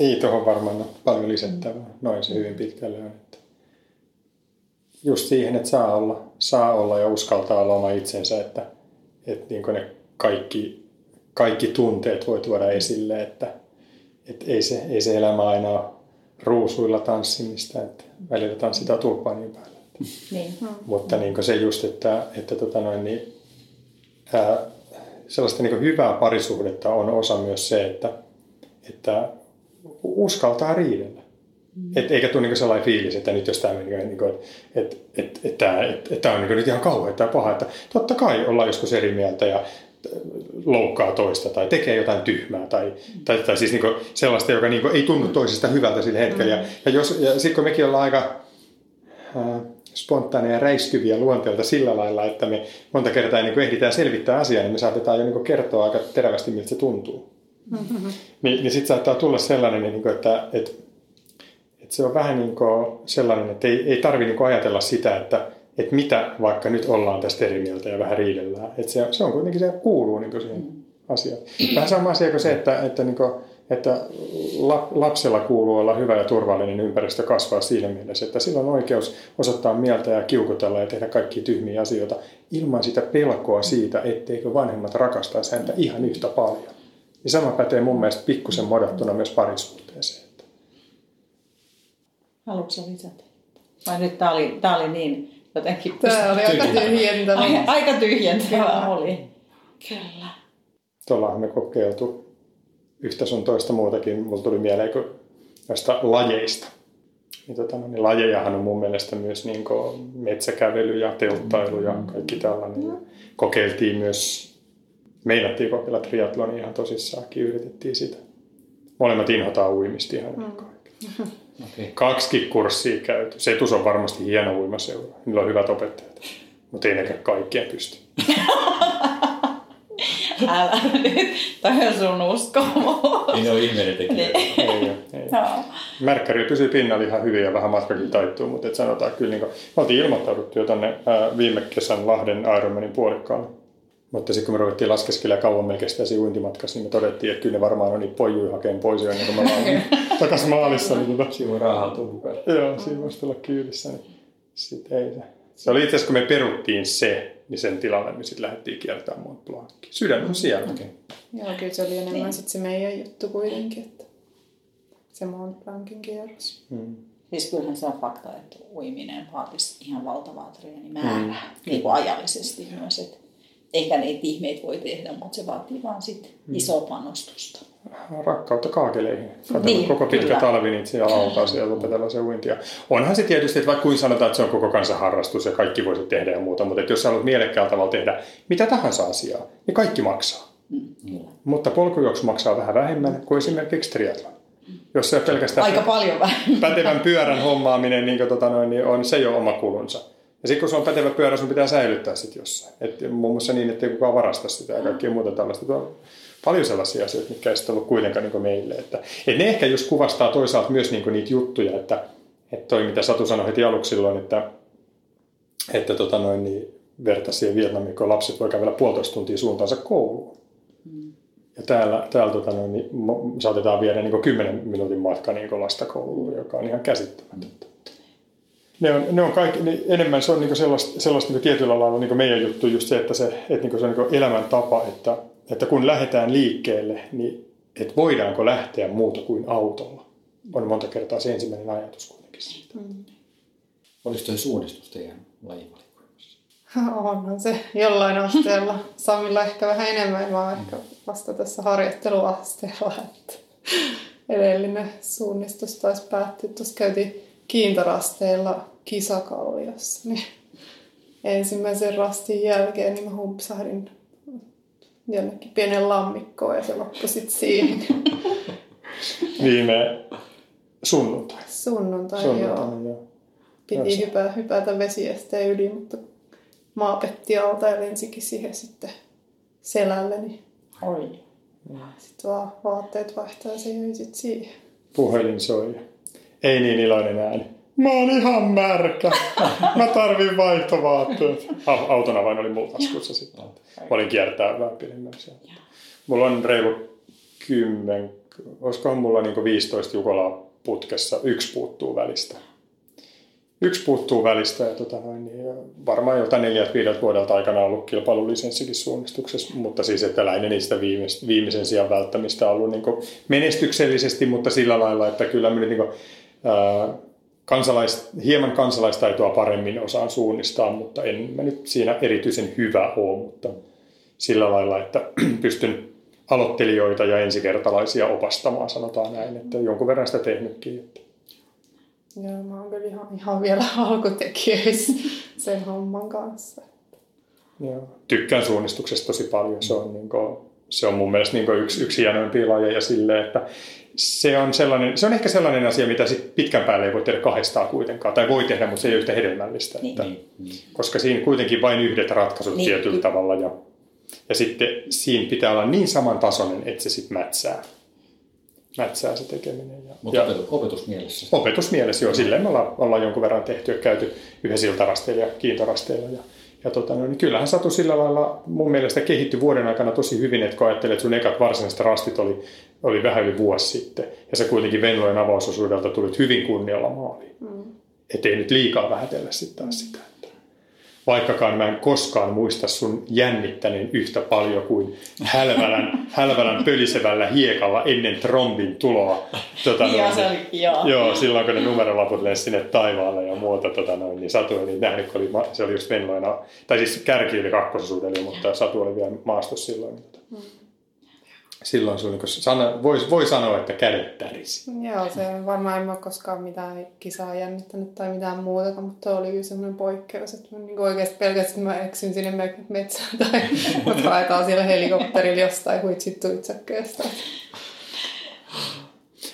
Ei tuohon varmaan ole paljon lisättävää. Noin se hyvin pitkälle on. Että just siihen, että saa olla, saa olla ja uskaltaa olla oma itsensä, että, että niin ne kaikki, kaikki tunteet voi tuoda esille, että, että ei, se, ei se elämä aina ole ruusuilla tanssimista, että välillä tanssitaan tulpaanin päällä. Niin. Mutta niin se just, että, että tota noin, niin, ää, sellaista niin hyvää parisuhdetta on osa myös se, että, että uskaltaa riidellä. Mm. Et, eikä tule niinku sellainen fiilis, että nyt jos tämä meni, niinku, että et, et, et, tämä et, et, on niinku nyt ihan kauhean tai paha, että totta kai ollaan joskus eri mieltä ja loukkaa toista tai tekee jotain tyhmää tai, mm. tai, tai siis niinku sellaista, joka niinku ei tunnu toisesta hyvältä sillä hetkellä. Mm. Ja, ja, jos, ja sitten kun mekin ollaan aika äh, spontaaneja ja räiskyviä luonteelta sillä lailla, että me monta kertaa niin ehditään selvittää asiaa, niin me saatetaan jo niin kertoa aika terävästi, miltä se tuntuu. Mm-hmm. Niin, niin sitten saattaa tulla sellainen, niin kuin, että, että, se on vähän niin kuin sellainen, että ei, ei tarvitse niin ajatella sitä, että, että mitä vaikka nyt ollaan tästä eri mieltä ja vähän riidellään. Että se, se on kuitenkin, se kuuluu niin kuin siihen asiaan. Vähän sama asia kuin se, että, että, niin kuin, että lapsella kuuluu olla hyvä ja turvallinen ympäristö kasvaa siinä mielessä, että sillä on oikeus osoittaa mieltä ja kiukutella ja tehdä kaikki tyhmiä asioita ilman sitä pelkoa siitä, etteikö vanhemmat rakastaisi häntä ihan yhtä paljon. Ja sama pätee mun mielestä pikkusen modattuna myös parisuhteeseen. Haluatko lisätä? Vai nyt tää oli, tää oli niin jotenkin... Tämä oli aika tyhjentävä. Aika tyhjentävä oli. Kyllä. Tuolla me kokeiltu yhtä sun toista muutakin. Mulla tuli mieleen kun näistä lajeista. Niin, tota, no, niin lajejahan on mun mielestä myös niin metsäkävely ja telttailu ja kaikki tällainen. Ja kokeiltiin myös meinattiin kokeilla triatlonia ihan tosissaankin, yritettiin sitä. Molemmat inhotaan uimista ihan mm. [laughs] Okay. Kaksi kurssia käyty. Setus on varmasti hieno uimaseura. Niillä on hyvät opettajat. Mutta ei nekään kaikkien pysty. [laughs] Älä nyt. Toi on sun uskomus. Ei ne ole ihmeiden [laughs] tekijä. Niin. ei, ei, ei. No. Märkkäri pysyy pinnalla ihan hyvin ja vähän matkakin taittuu, mutta et sanotaan kyllä, niin kuin, me oltiin ilmoittauduttu jo tonne ää, viime kesän Lahden Ironmanin puolikkaalle mutta sitten kun me ruvettiin laskeskelemaan kauan melkein siinä uintimatkassa, niin me todettiin, että kyllä ne varmaan on niitä pojuja hakeen pois, ennen kuin me ollaan [laughs] takaisin maalissa. Niin tota... Siinä voi raahautua mukaan. Joo, siinä voisi tulla kyydissä. Niin sitten ei se. Se oli itse asiassa, kun me peruttiin se, niin sen tilalle me sitten lähdettiin kiertämään Mont Blancin. Sydän on siellä. Okay. Joo, kyllä se oli enemmän niin. sitten se meidän juttu kuitenkin, että se Mont Blancin kierros. Hmm. Siis kyllähän se on fakta, että uiminen vaatisi ihan valtavaa treenimäärää, hmm. niin kuin ajallisesti myös. Että eikä niitä ihmeitä voi tehdä, mutta se vaatii vaan sit hmm. isoa panostusta. Rakkautta kaakeleihin. niin, koko pitkä kyllä. talvi niitä siellä autaa siellä opetella se uintia. Onhan se tietysti, että vaikka kuin sanotaan, että se on koko kansan harrastus ja kaikki voisi tehdä ja muuta, mutta että jos sä haluat mielekkäällä tavalla tehdä mitä tahansa asiaa, niin kaikki maksaa. Mm, Mutta polkujuoksu maksaa vähän vähemmän kuin esimerkiksi triathlon. Jos se pelkästään Aika paljon vähemmän. pätevän pyörän hommaaminen niin, tota noin, niin on se jo oma kulunsa. Ja sitten kun se on pätevä pyörä, sun pitää säilyttää sitten jossain. Et muun muassa niin, että ei kukaan varasta sitä ja kaikkea muuta tällaista. Tuo on paljon sellaisia asioita, mitkä ei sitten ollut kuitenkaan niin meille. Että, et ne ehkä just kuvastaa toisaalta myös niin niitä juttuja, että, että toi mitä Satu sanoi heti aluksi silloin, että, että tota noin, niin vertaisi siihen Vietnamiin, kun lapset voi kävellä puolitoista tuntia suuntaansa kouluun. Mm. Ja täällä, täällä tota noin, niin saatetaan viedä niin 10 minuutin matka niin lasta kouluun, joka on ihan käsittämätöntä ne on, ne on kaikki, niin enemmän se on niin sellaista, sellaista niin tietyllä lailla niin meidän juttu just se, että se, että niin se on niin elämäntapa, että, että kun lähdetään liikkeelle, niin että voidaanko lähteä muuta kuin autolla. On monta kertaa se ensimmäinen ajatus kuitenkin siitä. Mm. Olisiko tuo suunnistus teidän lajivalikoimassa? [laughs] Onhan se jollain asteella. Samilla ehkä vähän enemmän, vaan ehkä vasta tässä harjoitteluasteella. Että edellinen suunnistus taisi päättyä. Tuossa käytiin kiintorasteilla kisakalliossa, [laughs] niin ensimmäisen rastin jälkeen niin mä humpsahdin jonnekin pienen lammikkoon ja se loppui sitten siihen. [laughs] Viime sunnuntai. Sunnuntai, sunnuntai joo. joo. Piti hypä, hypätä vesiesteen yli, mutta maapetti alta ja lensikin siihen sitten selälle. Niin Oi. Sitten vaan vaatteet vaihtaa ja se jäi sitten siihen. Puhelin soi. Ei niin iloinen ääni. Mä oon ihan märkä. Mä tarvin vaihtovaatteet. Autona vain oli mulla taskussa sitten. Mä olin kiertää vähän pidemmän siellä. Mulla on reilu kymmen, olisikohan mulla niinku 15 Jukolaa putkessa. Yksi puuttuu välistä. Yksi puuttuu välistä ja tota noin, niin varmaan jotain neljät viideltä vuodelta aikana ollut kilpailulisenssikin suunnistuksessa, mutta siis että lähinnä niistä viimeisen sijaan välttämistä ollut niin menestyksellisesti, mutta sillä lailla, että kyllä me nyt niin kansalais, hieman kansalaistaitoa paremmin osaan suunnistaa, mutta en mä nyt siinä erityisen hyvä ole, mutta sillä lailla, että [clears throat] pystyn aloittelijoita ja ensikertalaisia opastamaan, sanotaan näin, että jonkun verran sitä tehnytkin. Että. Joo, mä oon kyllä ihan, ihan vielä [laughs] alkutekijöissä sen homman kanssa. Joo. Tykkään suunnistuksesta tosi paljon. Se on, niin kuin, se on mun mielestä niin yksi, yksi hienoimpia lajeja silleen, että se on, sellainen, se on ehkä sellainen asia, mitä sit pitkän päälle ei voi tehdä kahdestaan kuitenkaan. Tai voi tehdä, mutta se ei ole yhtä hedelmällistä. Niin, että, niin, niin. Koska siinä kuitenkin vain yhdet ratkaisut niin, tietyllä ky- tavalla. Ja Ja sitten siinä pitää olla niin samantasoinen, että se sitten mätsää. Mätsää se tekeminen. Ja, Mutta ja opetus, opetusmielessä. opetusmielessä, joo. Silleen me ollaan, ollaan jonkun verran tehty ja käyty yhdessä iltarasteilla ja kiintorasteilla. Ja, ja tota, no, niin kyllähän Satu sillä lailla mun mielestä kehittyi vuoden aikana tosi hyvin, että kun ajattelet, että sun ekat varsinaiset rastit oli, oli vähän yli vuosi sitten. Ja se kuitenkin Venlojen avausosuudelta tulit hyvin kunnialla maaliin. Mm. Että ei nyt liikaa vähätellä sitten taas sitä. Vaikkakaan mä en koskaan muista sun jännittäneen yhtä paljon kuin hälvälän, [laughs] hälvälän pölisevällä hiekalla ennen trombin tuloa. Tota, Joo, noin, se oli- joo. joo, silloin kun ne numerolaput lensi sinne taivaalle ja muuta, tota, noin, niin Satu oli nähnyt, kun oli, se oli just Venloina, tai siis kärki oli kakkososuudella, mutta Satu oli vielä maastossa silloin. Niin, tota, silloin oli, kun sano, voi, voi sanoa, että kädet tärisi. Joo, se varmaan en ole koskaan mitään kisaa jännittänyt tai mitään muuta, mutta oli kyllä semmoinen poikkeus, että mä niin oikeasti pelkästään mä eksyn sinne me- metsään tai [laughs] mut haetaan siellä helikopterilla jostain huitsit tuitsakkeesta.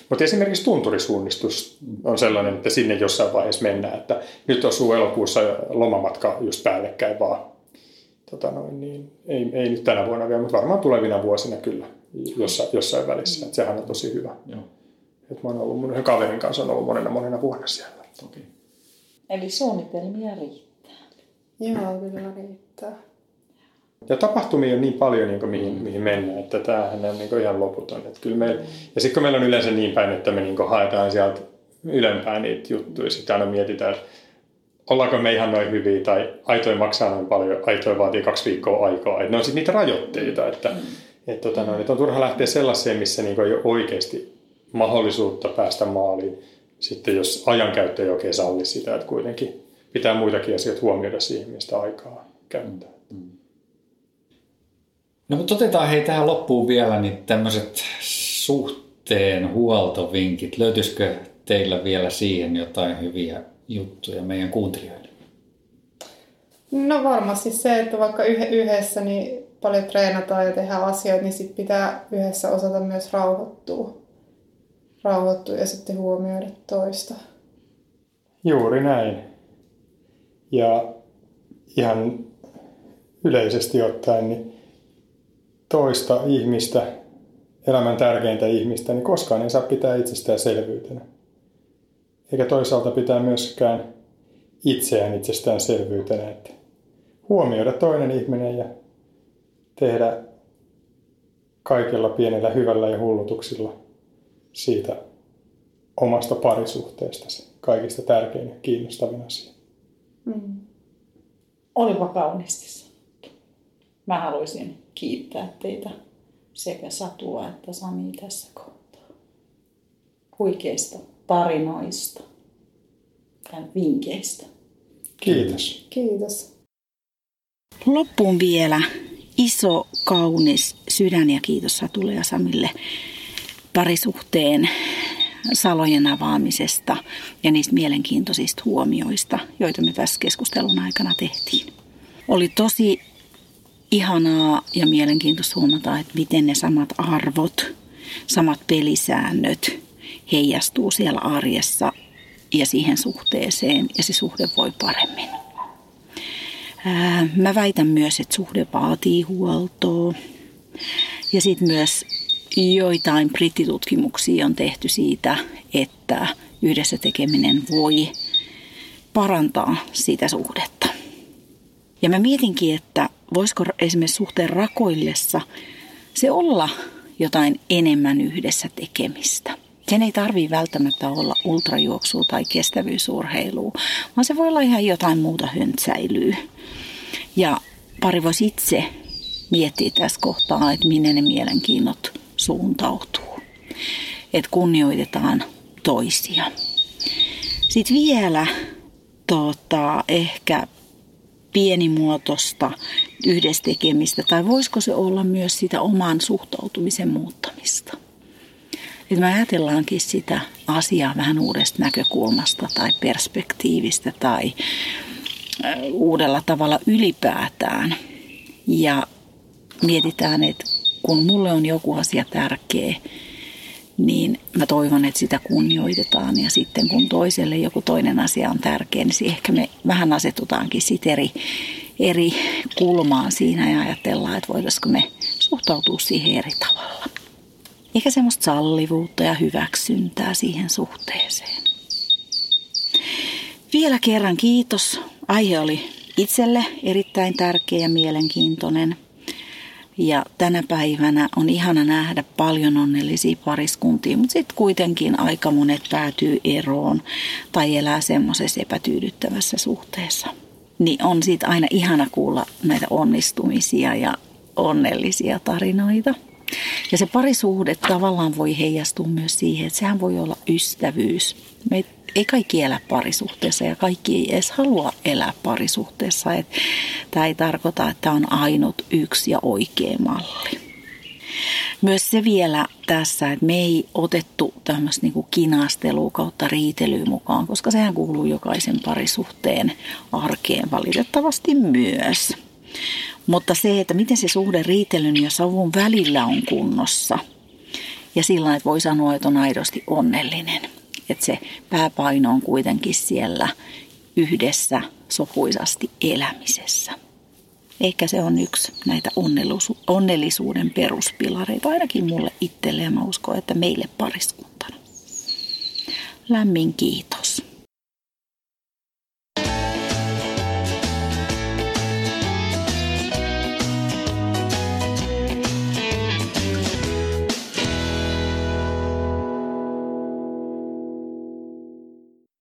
Mutta esimerkiksi tunturisuunnistus on sellainen, että sinne jossain vaiheessa mennään, että nyt osuu elokuussa lomamatka just päällekkäin vaan. Tota noin, niin ei, ei nyt tänä vuonna vielä, mutta varmaan tulevina vuosina kyllä jossain, jossain välissä. Et sehän on tosi hyvä. Joo, Et mä oon ollut mun yhden kaverin kanssa on ollut monena monena vuonna siellä. toki. Eli suunnitelmia riittää. Joo, kyllä riittää. Ja tapahtumia on niin paljon, niin kuin mihin, mihin mennään, että tämähän on niin kuin ihan loputon. Että kyllä meillä, ja sitten kun meillä on yleensä niin päin, että me niin kuin haetaan sieltä ylempää niitä juttuja, sitten aina mietitään, että ollaanko me ihan noin hyviä, tai aitoja maksaa noin paljon, aitoja vaatii kaksi viikkoa aikaa. Että ne on sitten niitä rajoitteita, että, että, tota noin, että on turha lähteä sellaiseen, missä niin kuin ei ole oikeasti mahdollisuutta päästä maaliin, sitten jos ajankäyttö ei oikein salli sitä, että kuitenkin pitää muitakin asioita huomioida siihen, mistä aikaa käyttää. No mutta otetaan hei tähän loppuun vielä niin tämmöiset suhteen huoltovinkit. Löytyisikö teillä vielä siihen jotain hyviä juttuja meidän kuuntelijoille? No varmasti se, että vaikka yh- yhdessä niin paljon treenataan ja tehdään asioita, niin sit pitää yhdessä osata myös rauhoittua. Rauhoittua ja sitten huomioida toista. Juuri näin. Ja ihan yleisesti ottaen, niin toista ihmistä, elämän tärkeintä ihmistä, niin koskaan ei saa pitää itsestäänselvyytenä. Eikä toisaalta pitää myöskään itseään itsestäänselvyytenä. Että huomioida toinen ihminen ja tehdä kaikella pienellä hyvällä ja hullutuksilla siitä omasta parisuhteesta se kaikista tärkein ja kiinnostavin asia. Olipa kauniisti sanottu. Mä haluaisin kiittää teitä sekä Satua että Sami tässä kohtaa. Huikeista tarinoista ja vinkkeistä. Kiitos. Kiitos. Loppuun vielä iso, kaunis sydän ja kiitos Satulle ja Samille parisuhteen salojen avaamisesta ja niistä mielenkiintoisista huomioista, joita me tässä keskustelun aikana tehtiin. Oli tosi ihanaa ja mielenkiintoista huomata, että miten ne samat arvot, samat pelisäännöt heijastuu siellä arjessa ja siihen suhteeseen ja se suhde voi paremmin. Mä väitän myös, että suhde vaatii huoltoa. Ja sitten myös joitain brittitutkimuksia on tehty siitä, että yhdessä tekeminen voi parantaa sitä suhdetta. Ja mä mietinkin, että voisiko esimerkiksi suhteen rakoillessa se olla jotain enemmän yhdessä tekemistä. Sen ei tarvii välttämättä olla ultrajuoksua tai kestävyysurheilua, vaan se voi olla ihan jotain muuta höntsäilyä. Ja pari voisi itse miettiä tässä kohtaa, että minne ne mielenkiinnot suuntautuu. Että kunnioitetaan toisia. Sitten vielä tota, ehkä pienimuotoista yhdessä tekemistä, tai voisiko se olla myös sitä oman suhtautumisen muuttamista. Että me ajatellaankin sitä asiaa vähän uudesta näkökulmasta tai perspektiivistä tai äh, uudella tavalla ylipäätään. Ja mietitään, että kun mulle on joku asia tärkeä, niin mä toivon, että sitä kunnioitetaan. Ja sitten kun toiselle joku toinen asia on tärkeä, niin ehkä me vähän asetutaankin sit eri, eri kulmaan siinä ja ajatellaan, että voitaisiko me suhtautua siihen eri tavalla. Eikä semmoista sallivuutta ja hyväksyntää siihen suhteeseen. Vielä kerran kiitos. Aihe oli itselle erittäin tärkeä ja mielenkiintoinen. Ja tänä päivänä on ihana nähdä paljon onnellisia pariskuntia, mutta sitten kuitenkin aika monet päätyy eroon tai elää semmoisessa epätyydyttävässä suhteessa. Niin on siitä aina ihana kuulla näitä onnistumisia ja onnellisia tarinoita. Ja se parisuhde tavallaan voi heijastua myös siihen, että sehän voi olla ystävyys. Me ei kaikki elä parisuhteessa ja kaikki ei edes halua elää parisuhteessa. Tämä ei tarkoita, että on ainut yksi ja oikea malli. Myös se vielä tässä, että me ei otettu tämmöistä niin kinastelua kautta riitelyä mukaan, koska sehän kuuluu jokaisen parisuhteen arkeen valitettavasti myös. Mutta se, että miten se suhde riitelyn ja savun välillä on kunnossa ja sillä että voi sanoa, että on aidosti onnellinen – että se pääpaino on kuitenkin siellä yhdessä sopuisasti elämisessä. Ehkä se on yksi näitä onnellisuuden peruspilareita, ainakin mulle itselle ja mä uskon, että meille pariskuntana. Lämmin kiitos.